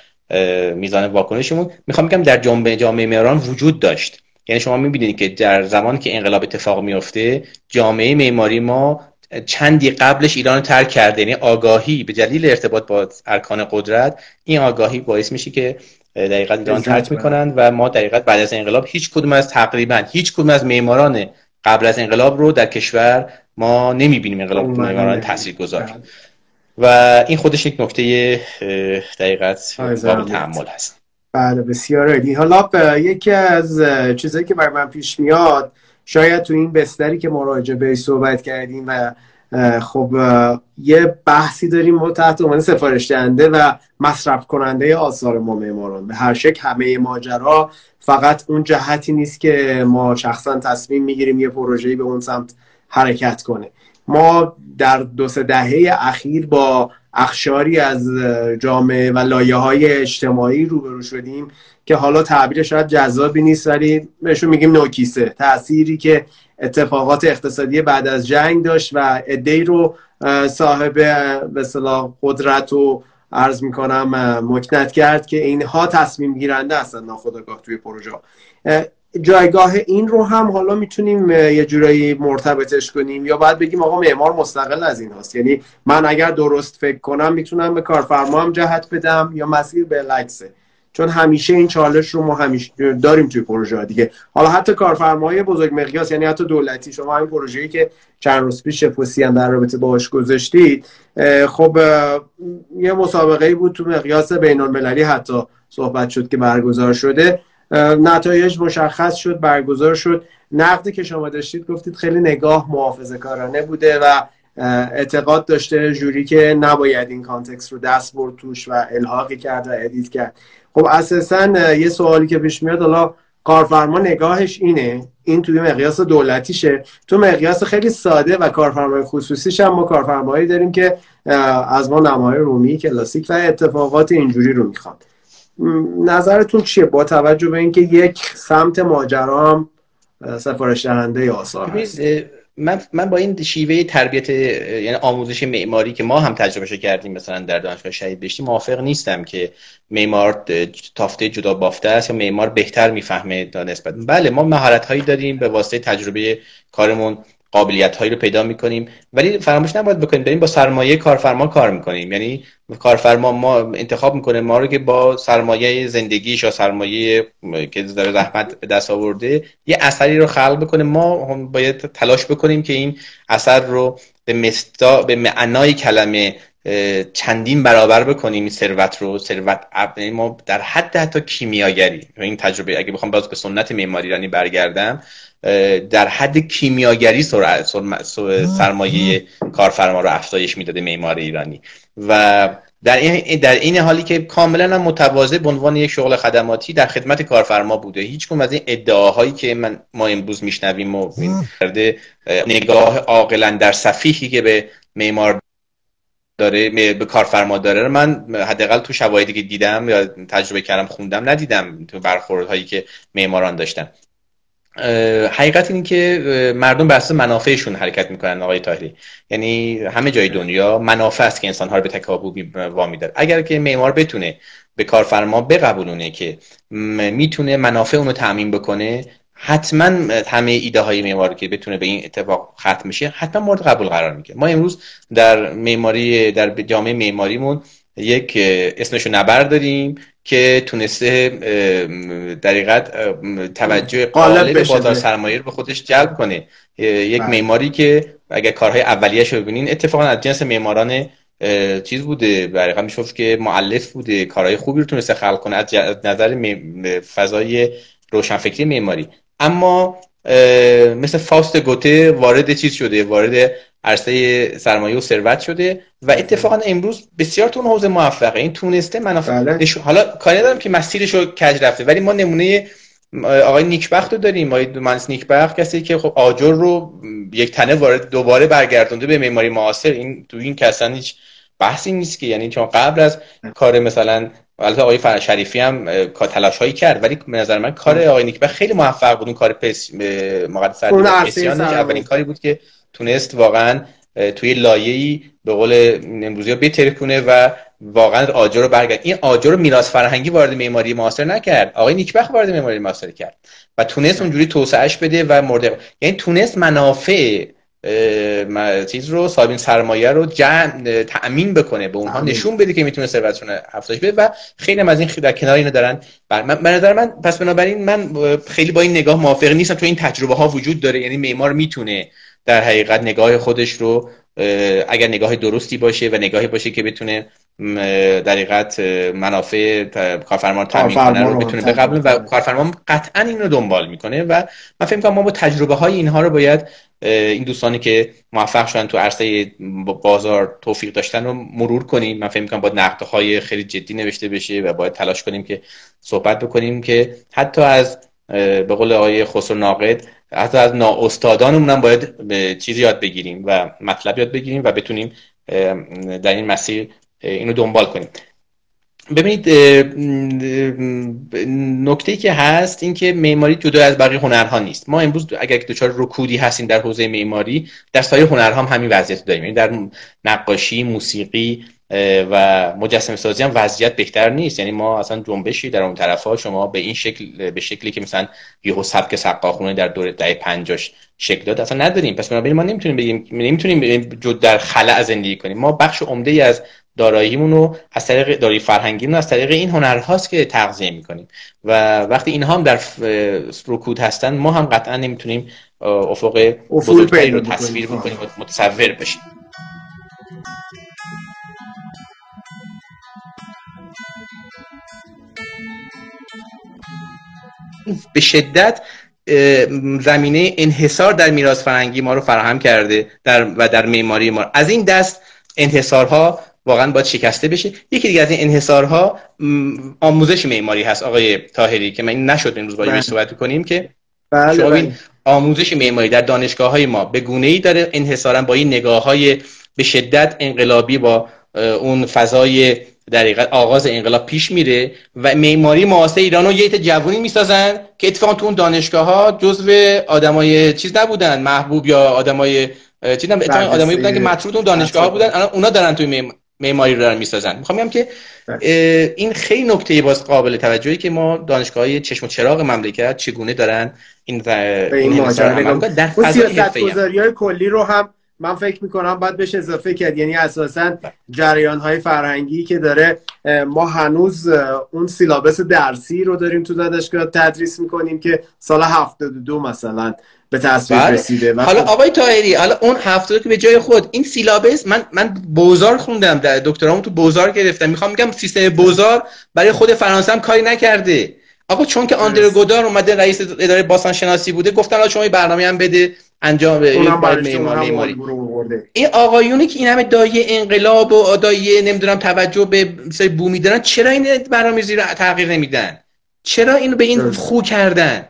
میزان واکنشمون. می‌خوام بگم در جامعه جامعه میران وجود داشت. یعنی شما می‌بینید که در زمانی که انقلاب اتفاق میفته جامعه معماری ما چندی قبلش ایران رو ترک کرده. یعنی آگاهی به دلیل ارتباط با ارکان قدرت این آگاهی باعث میشه که دقیقا ایران ترک می‌کنن و ما دقیقا بعد از انقلاب هیچ کدوم از تقریبا هیچ کدوم از معماران قبل از انقلاب رو در کشور ما نمی‌بینیم. انقلاب معماران تاثیرگذار. بله. و این خودش یک نکته دقیقت قابل تحمل هست. بله بسیار عالی. حالا یکی از چیزایی که بر من پیش میاد شاید تو این بستری که مراجعه به صحبت کردیم و خب یه بحثی داریم ما تحت عنوان سفارش دهنده و مصرف کننده آثار ما معماران. به هر شکل همه ماجرا فقط اون جهتی نیست که ما شخصا تصمیم می‌گیریم یه پروژه‌ای به اون سمت حرکت کنه ما در دو سه دهه اخیر با اخشاری از جامعه و لایه های اجتماعی روبرو شدیم که حالا تعبیر شاید جذابی نیست ولی بهشون میگیم نوکیسه. تأثیری که اتفاقات اقتصادی بعد از جنگ داشت و ادهی رو صاحب به قدرت و عرض می‌کنم مکنت کرد که اینها تصمیم گیرنده هستن ناخداگاه توی پروژه جایگاه این رو هم حالا می‌تونیم یه جورایی مرتبطش کنیم یا باید بگیم آقا معمار مستقل از این هست یعنی من اگر درست فکر کنم می‌تونم به کارفرما هم جهت بدم یا مسیر به لکسه چون همیشه این چالش رو ما همیشه داریم توی پروژه دیگه. حالا حتی کارفرمای بزرگ مقیاس یعنی حتی دولتی شما همین پروژه‌ای که چند روز پیش شپوسی هم در رابطه باهاش گذاشتید خب یه مسابقه بود تو مقیاس بین المللی حتی صحبت شد که برگزار شده. نتایج مشخص شد برگزار شد. نقدی که شما داشتید گفتید خیلی نگاه محافظه کارانه بوده و اعتقاد داشته جوری که نباید این context رو دست برد توش و الحاقی کرد و edit کرد. خب اساسا یه سوالی که پیش میاد حالا کارفرما نگاهش اینه. این توی مقیاس دولتیشه. تو مقیاس خیلی ساده و کارفرمای خصوصیش هم ما کارفرمایی داریم که از ما نمای رومی کلاسیک و اتفاقات اینجوری رو می‌خوان. نظرتون چیه با توجه به اینکه یک سمت ماجرا هم سفارش دهنده آثار هست. من من با این شیوه تربیت یعنی آموزش معماری که ما هم تجربه کردیم مثلا در دانشگاه شهید بهشتی موافق نیستم که معمار تافته جدا بافته است یا معمار بهتر می‌فهمه تا نسبت بله ما مهارت هایی داریم به واسطه تجربه کارمون قابلیت هایی رو پیدا می‌کنیم. ولی فراموش نباید بکنیم داریم با سرمایه کارفرما کار می‌کنیم. یعنی کارفرما ما انتخاب می‌کنه ما رو که با سرمایه زندگیش یا سرمایه که داره زحمت به دست آورده یه اثری رو خلق بکنه. ما هم باید تلاش بکنیم که این اثر رو به مستا به معنای کلمه چندین برابر بکنیم این ثروت رو ثروت یعنی ما در حد حتی کیمیاگری این تجربه اگه بخوام باز به سنت معماری ایرانی برگردم در حد کیمیاگری سرمایه کارفرما رو افزایش می‌داده معمار ایرانی. و در این در این حالی که کاملا متواضع به عنوان یک شغل خدماتی در خدمت کارفرما بوده. هیچ از این ادعاهایی که من ما امروز میشنویم و نگاه عاقلا در صفیحی که به معمار داره به کارفرما داره من حداقل تو شواهدی که دیدم یا تجربه کردم خوندم ندیدم تو برخوردهایی که معماران داشتن. حقیقت این که مردم بر اساس منافعشون حرکت می‌کنن آقای تاهری یعنی همه جای دنیا منافع است که انسان ها رو به تکابو وامی داره اگر که معمار بتونه به کارفرما بقبولونه که می‌تونه منافع اونو تعمین بکنه حتما همه ایده های معماری که بتونه به این اتفاق ختم بشه حتما مورد قبول قرار می‌گیره. ما امروز در معماری در جامعه معماریمون یک اسمشو نبر داریم که تونسته دقیقت توجه قالب بازار سرمایه رو به خودش جلب کنه. یک بله. معماری که اگر کارهای اولیه‌اش رو ببینین اتفاقا از جنس معماران چیز بوده. برای میشه که معلف بوده. کارهای خوبی رو تونسته خلق کنه. از نظر فضای روشنفکری معماری. اما مثل فاست گوته وارد چیز شده وارد عرصه سرمایه و ثروت شده و اتفاقا امروز بسیار تو حوزه موفقه. این تونسته منافع بله. حالا کاری ندارم که مسیرش رو کج رفته ولی ما نمونه آقای نیکبخت رو داریم. آقای دومانس نیکبخت کسی که خب آجر رو یک تنه وارد دوباره برگردونده به معماری معاصر. این تو این کسان هیچ بحثی نیست که. یعنی چون قبل از کار مثلا البته آقای شریفی هم تلاش هایی کرد ولی به نظر من کار آقای نیکبخت خیلی موفق بود. اون کار پس مقدس اولین کاری بود که تونست واقعا توی لایه‌ای به قول امروزی ها بترکونه و واقعا آجر رو برگرد. این آجر رو میراث فرهنگی وارد معماری معاصر نکرد. آقای نیکبخت وارد معماری معاصر کرد و تونست اونجوری توسعهش بده و مورد یعنی تونست منافع چیز رو صاحبین سرمایه رو جمع تأمین بکنه به اونها نشون بده که می‌تونه ثروتشون افزایش بده و خیلی از این در کنار اینو دارن. بر من نظر من پس بنابراین من خیلی با این نگاه موافق نیستم تو این تجربه ها وجود داره یعنی معمار می‌تونه در حقیقت نگاه خودش رو اگر نگاه درستی باشه و نگاهی باشه که بتونه در حقیقت منافع کارفرما رو تامین کنه رو بتونه بقبله و کارفرما قطعا این رو دنبال می‌کنه و من فکر کنم ما با تجربه های اینها رو باید این دوستانی که موفق شدن تو عرصه بازار توفیق داشتن رو مرور کنیم. من فکر می‌کنم باید نقده های خیلی جدی نوشته بشه و باید تلاش کنیم که صحبت بکنیم که حتی از به قول آقای خسرو ناقد حتی از نااستادانمون هم باید چیزی یاد بگیریم و مطلب یاد بگیریم و بتونیم در این مسیر اینو دنبال کنیم. ببینید نکته که هست این که معماری جدا از بقیه هنرها نیست. ما امروز اگر دچار رکودی هستیم در حوزه معماری در سایر هنرها هم همین وضعیت داریم. یعنی در نقاشی موسیقی و مجسمه سازی هم وضعیت بهتر نیست. یعنی ما اصلا جنبشی در اون طرف ها شما به این شکل به شکلی که مثلا یهو سبک سقاخونه در دوره دهه 50 شکل داد اصلا نداریم. پس بنابراین ما نمی‌تونیم بگیم نمی‌تونیم جد در خلع زندگی کنیم. ما بخش عمده ای از داراییمون رو از طریق دارایی فرهنگی از طریق این هنرهاست که تغذیه می‌کنیم. و وقتی اینها هم در رکود هستن ما هم قطعا نمی‌تونیم افق بزرگتری رو تصویر بکنیم و متصور بشیم. به شدت زمینه انحصار در میراث فرهنگی ما رو فراهم کرده در و در معماری ما از این دست انحصارها واقعا باید شکسته بشه یکی دیگه از این انحصارها آموزش معماری هست آقای تاهری که من نشد امروز با بله. صحبت کنیم که بله شما بله. آموزش معماری در دانشگاه های ما به گونه ای داره انحصارا با این نگاه های به شدت انقلابی با اون فضای در آغاز انقلاب پیش میره و معماری معاصر ایرانو یه جوونی می‌سازن که اتفاقا تو اون دانشگاه ها جزو آدمای چیز نبودن محبوب یا آدمای چیز نبودن آدمایی بودن که مطرود اون دانشگاه ها بودن. الان اونا دارن توی معماری رو دارن می‌سازن. می‌خوام بگم که بله. این خیلی نکته باز قابل توجهی که ما دانشگاه های چشم و چراغ مملکت چگونه دارن این این, این در فضای کلی رو هم من فکر می‌کنم باید بهش اضافه کرد. یعنی اساسا جریان های فرهنگی که داره ما هنوز اون سیلابس درسی رو داریم تو دانشگاه تدریس می‌کنیم که سال 72 مثلا به تصویر بله. رسیده حالا خب آقای تاهری حالا اون هفته که به جای خود این سیلابس من من بوزار خوندم در دکترامو تو بوزار گرفتم. می‌خوام میگم سیستم بوزار برای خود فرانسه هم کاری نکرده. آقا چون که آندر گودار اومده رئیس اداره باستان شناسی بوده گفتن شما برنامه هم بده. انجام معماری این آقایونی که این همه دایه انقلاب و دایه نمی‌دونم توجه به بومی دارن. چرا این برنامه‌ریزی رو تغییر نمیدن؟ چرا اینو به این خو کردن؟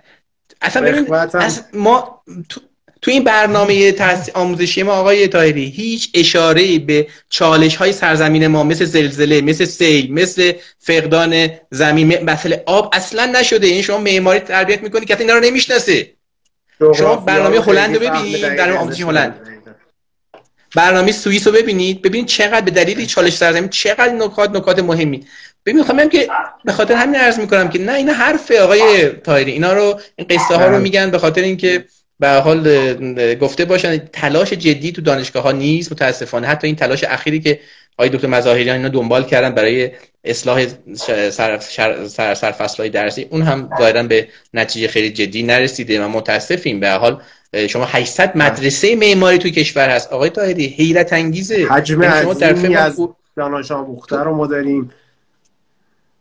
اصلا ببین از ما تو, تو این برنامه آموزشی ما آقای تاهری هیچ اشاره به چالش های سرزمین ما مثل زلزله مثل سیل مثل فقدان زمین مثل آب اصلا نشده. این شما معماری تربیت می‌کنی که اینا رو نمی‌شناسه. شما برنامه هلند رو ببینید برنامه آموزشی هلند. برنامه سوئیس رو ببینید. ببینید چقدر به دلیل چالش سرزمین چقدر نکات نکات مهمی. ببین می‌خوام که به خاطر همین عرض می‌کنم که نه اینا حرف آقای تایری اینا رو این قصه ها رو میگن به خاطر اینکه به حال گفته باشن تلاش جدی تو دانشگاه ها نیست متاسفانه. حتی این تلاش اخیری که آقای دکتر مظاهریان اینا دنبال کردن برای اصلاح سرفصل های درسی. اون هم ظاهرا به نتیجه خیلی جدی نرسیده و متاسفیم. به حال شما 800 مدرسه معماری تو کشور هست. آقای طاهری حیرت انگیزه. حجم یعنی شما در از دانش آموخته رو ما داریم.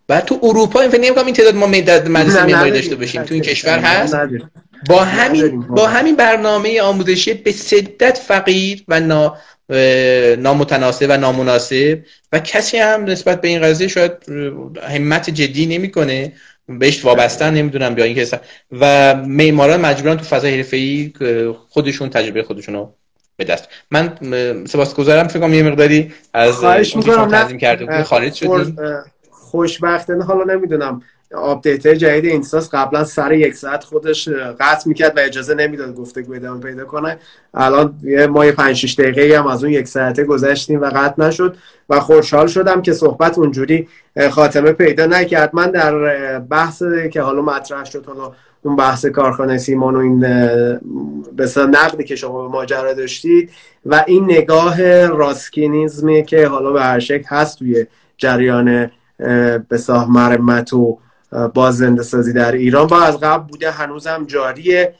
بعد تو اروپا این فکر این تعداد ما مدرسه معماری داشته باشیم. تو این کشور هست؟ با همین با همین برنامه آموزشی به شدت فقیر و نا نامتناسب و نامناسب. و کسی هم نسبت به این قضیه شاید همت جدی نمی‌کنه. بهش وابسته نمی‌دونم بیا اینکه و معماران مجبورن تو فضای حرفه‌ای خودشون تجربه خودشون رو به دست. من سپاسگزارم. فکر کنم یه مقداری از خواهش می‌کنم. تنظیم کرده خارج شدیم خوشبختانه حالا نمی‌دونم. آپدیت جدید اینستاس قبلا سر یک ساعت خودش قطع می‌کرد و اجازه نمی‌داد گفته ادامه پیدا کنه. الان ما یه 5 6 دقیقه هم از اون یک ساعته گذشتیم و قطع نشد و خوشحال شدم که صحبت اونجوری خاتمه پیدا نکرد. من در بحث که حالا مطرح شد حالا اون بحث کارخانه سیمان و این به نقدی که شما به ماجرا داشتید و این نگاه راسکینیزمی که حالا به هر شکل هست توی جریان به مرمت و بازنده سازی در ایران با از قبل بوده هنوزم جاریه.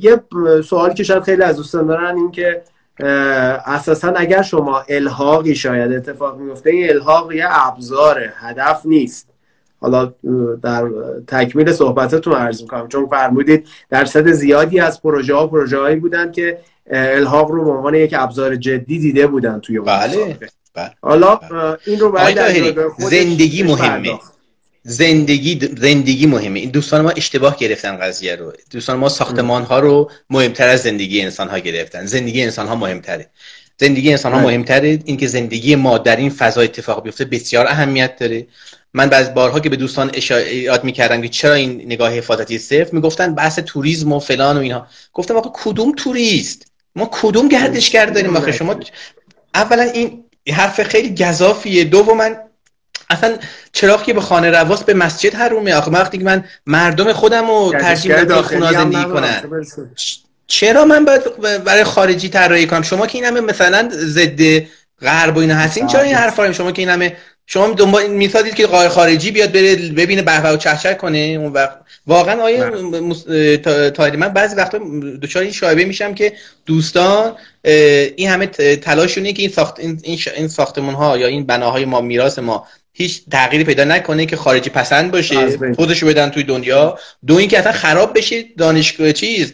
یه سوالی که شاید خیلی از دوستان دارن این که اساسا اگر شما الحاقی شاید اتفاق میفته این الحاق یه ابزار هدف نیست. حالا در تکمیل صحبتتون عرض می‌کنم چون فرمودید درصد زیادی از پروژه ها پروژه هایی بودن که الحاق رو به عنوان یک ابزار جدی دیده بودن توی بله بله حالا این رو باید زندگی مهمه. زندگی زندگی مهمه. این دوستان ما اشتباه گرفتن قضیه رو. دوستان ما ساختمان ها رو مهمتر از زندگی انسان ها گرفتن. زندگی انسان ها مهمتره. زندگی انسان ها بله. مهمتره. اینکه زندگی ما در این فضا اتفاق بیفته بسیار اهمیت داره. من بعض بارها که به دوستان اشاره می‌کردم که چرا این نگاه حفاظتی صفر می‌گفتن بحث توریسم و فلان و اینها. گفتم آقا کدوم توریست؟ ما کدوم گردشگر داریم؟ آخه شما اولا این حرف خیلی گذافیه من اصلا چراغ که به خانه رواست به مسجد حرومه. آخه وقتی که من مردم خودم رو ترجیح میدم خونه زندگی کنن. چرا من باید برای خارجی طراحی کنم؟ شما که این همه مثلا ضد غرب و اینا هستین چرا این حرفا شما که این همه شما دنبال می‌سازید که قای خارجی بیاد بره ببینه به و چهچه کنه اون وقت واقعا آیه تایری من بعضی وقتا دچار این شایبه میشم که دوستان این همه تلاشونه که این ساخت این ساختمون ها یا این بناهای ما میراث ما هیچ تغییری پیدا نکنه که خارجی پسند باشه خودشو بدن توی دنیا. دو اینکه اصلا خراب بشه دانشگاه چیز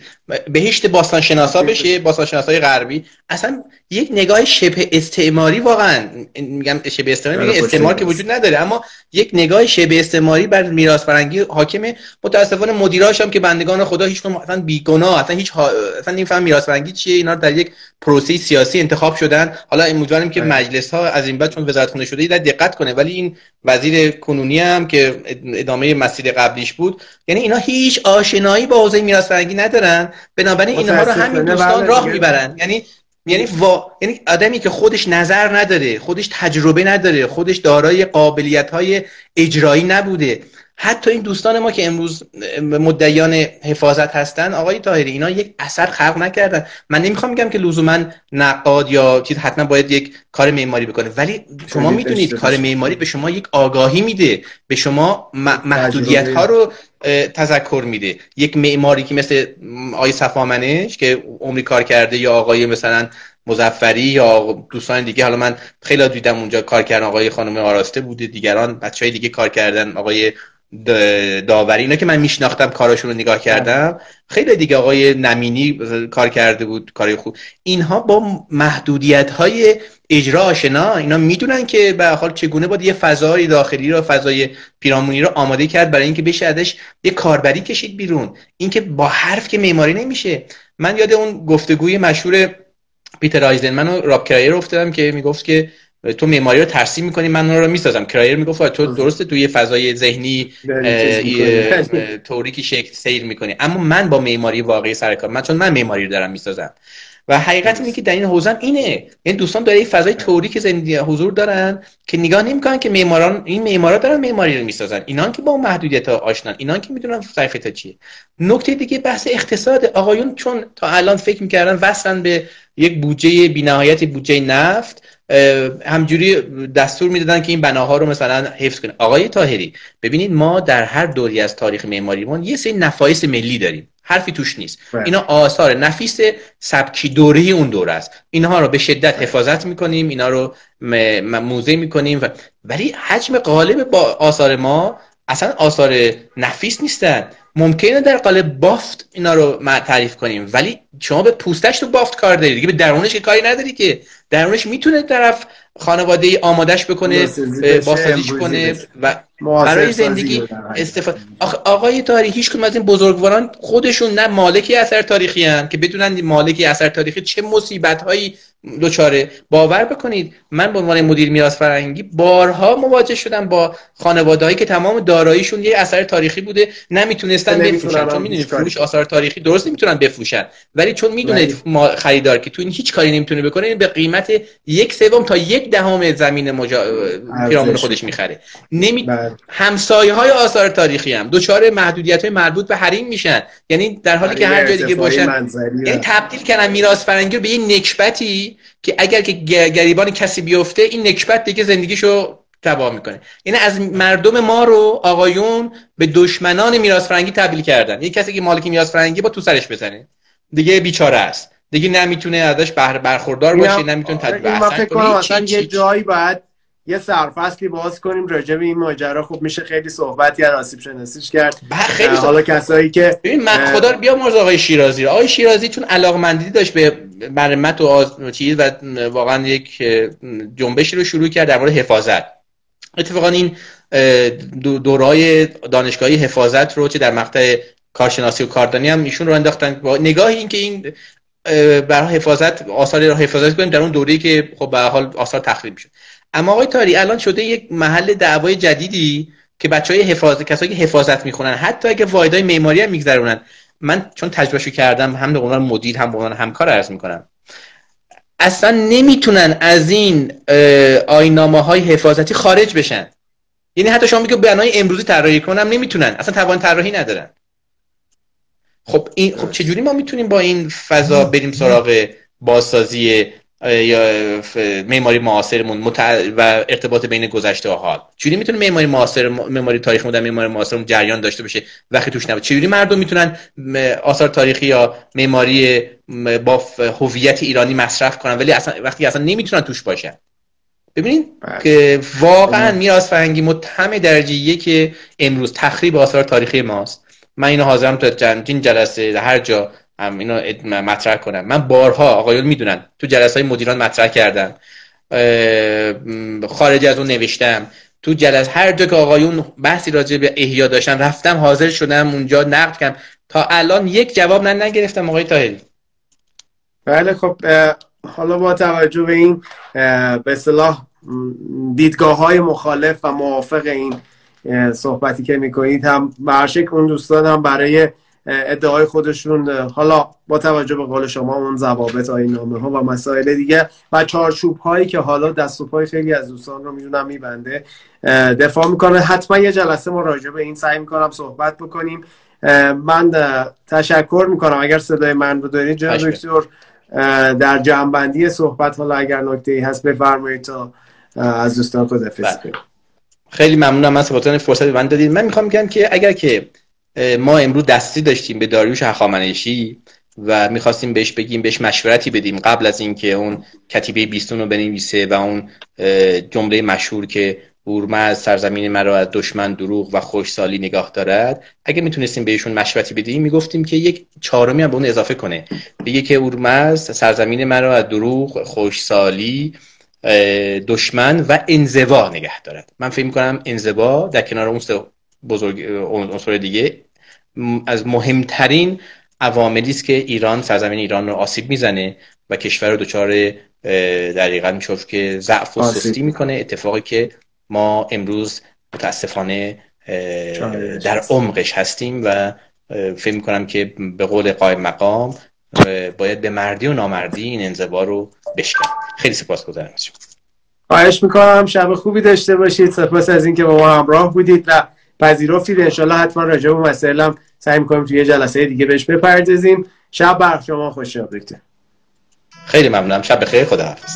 بهشت باستان شناسا بشه باستان شناسای غربی. اصلا یک نگاه شبه استعماری واقعا میگم شبه استعماری میگم استعمار که وجود نداره اما یک نگاه شبه استعماری بر میراث فرنگی حاکمه. متاسفانه مدیراش هم که بندگان خدا هیچ اصلا بیگناه اصلا هیچ ها... اصلا نمیفهم میراث فرنگی چیه؟ اینا در یک پروسه سیاسی انتخاب شدن. حالا امیدواریم که مجلس ها از این بعد چون وزارت خونه شده در دقت کنه. ولی این وزیر کنونی هم که ادامه مسیر قبلیش بود یعنی اینا هیچ آشنایی با حوزه میراث فرهنگی ندارن. بنابراین اینها رو همین دوستان راه می‌برن. یعنی یعنی وا... یعنی آدمی که خودش نظر نداره خودش تجربه نداره خودش دارای قابلیت های اجرایی نبوده. حتی این دوستان ما که امروز مدعیان حفاظت هستن آقای طاهری اینا یک اثر خلق نکردن. من نمی‌خوام بگم که لزوما نقاد یا چیز حتما باید یک کار معماری بکنه. ولی شما می‌دونید کار معماری به شما یک آگاهی میده. به شما محدودیت ها رو تذکر میده. یک معماری که مثل آقای صفامنش که عمری کار کرده یا آقای مثلا مزفری یا دوستان دیگه. حالا من خیلی دیدم اونجا کار کردن آقای خانم آراسته بوده دیگران بچه های دیگه کار کردن. آقای داوری. اینا که من میشناختم کاراشون رو نگاه کردم. خیلی دیگه آقای نمینی کار کرده بود کاری خوب. اینها با محدودیت های اجرا آشنا اینا می‌دونن که به حال چگونه باید یه فضای داخلی رو فضای پیرامونی رو آماده کرد برای اینکه بشه ازش یه کاربری کشید بیرون. اینکه با حرف که معماری نمیشه. من یاد اون گفتگوی مشهور پیتر آیزنمن و راب کرایر افتادم که می‌گفت که تو معماری رو ترسیم می‌کنی من می‌سازم. کرایر می‌گفت تو درسته تو یه فضای ذهنی تئوریک شکل سیر می‌کنی. اما من با معماری واقعی سر کار من چون من معماری رو دارم می‌سازم. و حقیقت اینه که در این حوزه اینه. این دوستان داره یک فضای تئوریک زندگی حضور دارن که نگاه نمی‌کنن که معماران این معمارا دارن معماری رو می‌سازن. اینان که با اون محدودیت ها آشنان اینان که می‌دونن ظرفیت چیه. نکته دیگه بحث اقتصاد. آقایون چون تا الان فکر می‌کردن وصلن به یک بودجه بینهایت بودجه نفت همجوری دستور می‌دادن که این بناها رو مثلا حفظ کنه. آقای تاهری ببینید ما در هر دوری از تاریخ معماریمون یه سری نفایس ملی داریم. حرفی توش نیست. بله. اینا آثار نفیس سبکی دوره اون دوره است. اینها رو به شدت حفاظت می‌کنیم اینا رو موزه می‌کنیم ولی حجم غالب با آثار ما اصلا آثار نفیس نیستن. ممکنه در قالب بافت اینا رو تعریف کنیم ولی شما به پوستش تو بافت کار داری دیگه به درونش که کاری نداری که. درونش می‌تونه طرف خانواده ای آمادش بکنه بازسازیش کنه و برای زندگی استفاده آقای تاریخی هیچ از این بزرگواران خودشون نه مالکی اثر تاریخی هن که بدونن مالکی اثر تاریخی چه مصیبت هایی دوچاره باور بکنید. من به عنوان مدیر میراث فرهنگی بارها مواجه شدم با خانوادهایی که تمام داراییشون یه اثر تاریخی بوده. نمی‌تونستن بفروشن. چون می‌دونید فروش آثار تاریخی درست نمی‌تونن بفروشن. ولی چون می‌دونه ما خریدار که تو این هیچ کاری نمی‌تونه بکنه این به قیمت یک سوم تا یک دهم زمین مجا... پیرامون خودش می‌خره. نمی بله. همسایه های آثار تاریخی هم. دوچار محدودیت های مربوط به حریم میشن. یعنی در حالی که هر جای دیگه باشن. یعنی تبدیل کردن میراث فرهنگی رو به یه نکبتی که اگر که گریبان کسی بیفته این نکبت دیگه زندگیشو تباه می‌کنه. یعنی از مردم ما رو آقایون به دشمنان میراث فرهنگی تبدیل کردن. یه کسی که مالک میراث فرهنگی با تو سرش بزنه. دیگه بیچاره است. دیگه نمی‌تونه ازش بر برخوردار باشه نمی‌تونه تدبیر کنم یه جایی باید یه سرفصلی باز کنیم راجع به این ماجرا. خوب میشه خیلی صحبتی از آسیب شناسیش کرد. خیلی حالا کسایی که ببین من خدا بیا مرز آقای شیرازی آقای شیرازی چون علاقمندی داشت به مرمت و آز... چیز و واقعا یک جنبشی رو شروع کرد در مورد حفاظت. اتفاقا این دورای دانشگاهی حفاظت رو چه در مقطع کارشناسی و کاردانی هم ایشون رو انداختن. با نگاه اینکه این برای حفاظت آثاری رو حفاظت کنیم در اون دوره‌ای که خب به حال آثار تخریب شد. اما آقای تاری الان شده یک محل دعوای جدیدی که بچه های حفاظت کسایی که حفاظت می‌خونن حتی اگه وایدای معماری هم میگذرونن. من چون تجربهشو کردم هم به عنوان مدیر هم به عنوان همکار عرض می‌کنم. اصلا نمی‌تونن از این آینامه های حفاظتی خارج بشن. یعنی حتی شما میگه بنای امروزی طراحی کنم نمی‌تونن. اصلا توان طراحی ندارن. خب این خب چجوری ما می‌تونیم با این فضا بریم سراغ بازسازی یا معماری معاصرمون متع... و ارتباط بین گذشته و حال. چجوری می‌تونه معماری معاصر معماری تاریخ در معماری معاصرمون جریان داشته باشه؟ وقتی توش نباشه. چجوری مردم می‌تونن آثار تاریخی یا معماری با هویت ایرانی مصرف کنن؟ ولی اصلا وقتی اصلا نمی‌تونن توش باشن. ببینید بله. که واقعا. میراث فرهنگی متهم درجه که امروز تخریب آثار تاریخی ماست. من اینو حاضرم تا چندین جلسه هر جا هم اینو مطرح کنم. من بارها آقایون می‌دونن. تو جلسه های مدیران مطرح کردم. خارج از اون نوشتم. تو جلسه هر جا که آقایون بحثی راجع به احیا داشتم رفتم حاضر شدم اونجا نقد کردم. تا الان یک جواب من نگرفتم آقای تاهری. بله خب حالا با توجه به این به اصطلاح دیدگاه های مخالف و موافق این صحبتی که می‌کنید هم برشک اون دوستان هم برای ادعای خودشون حالا با توجه به قول شما اون ضوابط نامه ها و مسائل دیگه و چارچوب هایی که حالا دست و پای خیلی از دوستان رو می‌دونم میبنده دفاع می‌کنه. حتما یه جلسه ما راجع به این سعی می‌کنم صحبت بکنیم. من تشکر می‌کنم. اگر صدای من رو دارید جناب دکتر در جمعبندی صحبت حالا اگر نکته ای هست بفرمایید تا از دوستان خدافظی بله. خیلی ممنونم. من سپاسگزارم. فرصت من دادید. من می‌خوام بگم که اگر که ما امروز دستی داشتیم به داریوش هخامنشی و می‌خواستیم بهش بگیم بهش مشورتی بدیم قبل از اینکه اون کتیبه بیستون رو بنویسه و اون جمله مشهور که از سرزمین مرا از دشمن دروغ و خوشسالی نگاه دارد. اگه می‌تونستیم بهشون مشورتی بدیم می‌گفتیم که یک چهارمی هم به اون اضافه کنه. بگه که اورمز سرزمین مرا از دروغ خوشسالی دشمن و انزوا نگه دارد. من فکر می‌کنم انزوا در کنار اون بزرگ عنصر دیگه از مهمترین عواملی است که ایران سرزمین ایران رو آسیب می‌زنه و کشور رو دچار دقیقا میشه که ضعف و سستی می‌کنه. اتفاقی که ما امروز متاسفانه در عمقش هستیم و فکر می‌کنم که به قول قائم مقام باید به مردی و نامردی این انزوا رو بشکن. خیلی سپاسگزارم از شما. خواهش می‌کنم. شب خوبی داشته باشید. سپاس از اینکه با ما همراه بودید و پذیرفتید انشالله حتما راجع به مسائل هم سعی می‌کنیم توی یه جلسه دیگه بهش بپردازیم. شب بر شما خوش خیلی ممنونم. شب بخیر. خدا حافظ.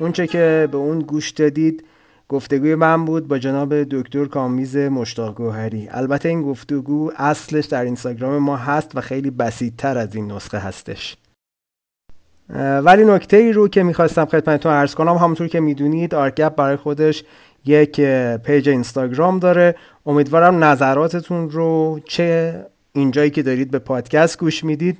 اونچه که به اون گوش دادید گفتگوی من بود با جناب دکتر کامیز مشتاق گوهری البته این گفتگو اصلش در اینستاگرام ما هست و خیلی بسیدتر از این نسخه هستش. ولی نکته ای رو که می‌خواستم خدمتتون ارز کنم همونطور که می‌دونید آرکپ برای خودش یک پیج اینستاگرام داره. امیدوارم نظراتتون رو چه اینجایی که دارید به پادکست گوش می‌دید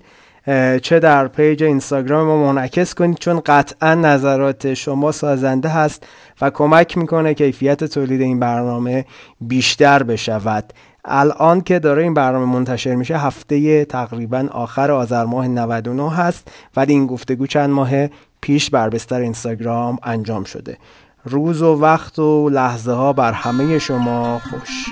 چه در پیج اینستاگرام ما منعکس کنید چون قطعا نظرات شما سازنده هست و کمک می‌کنه کیفیت تولید این برنامه بیشتر بشود. الان که داره این برنامه منتشر میشه هفته تقریبا آخر آذر ماه 99 هست ولی این گفتگو چند ماه پیش بر بستر اینستاگرام انجام شده. روز و وقت و لحظه ها بر همه شما خوش.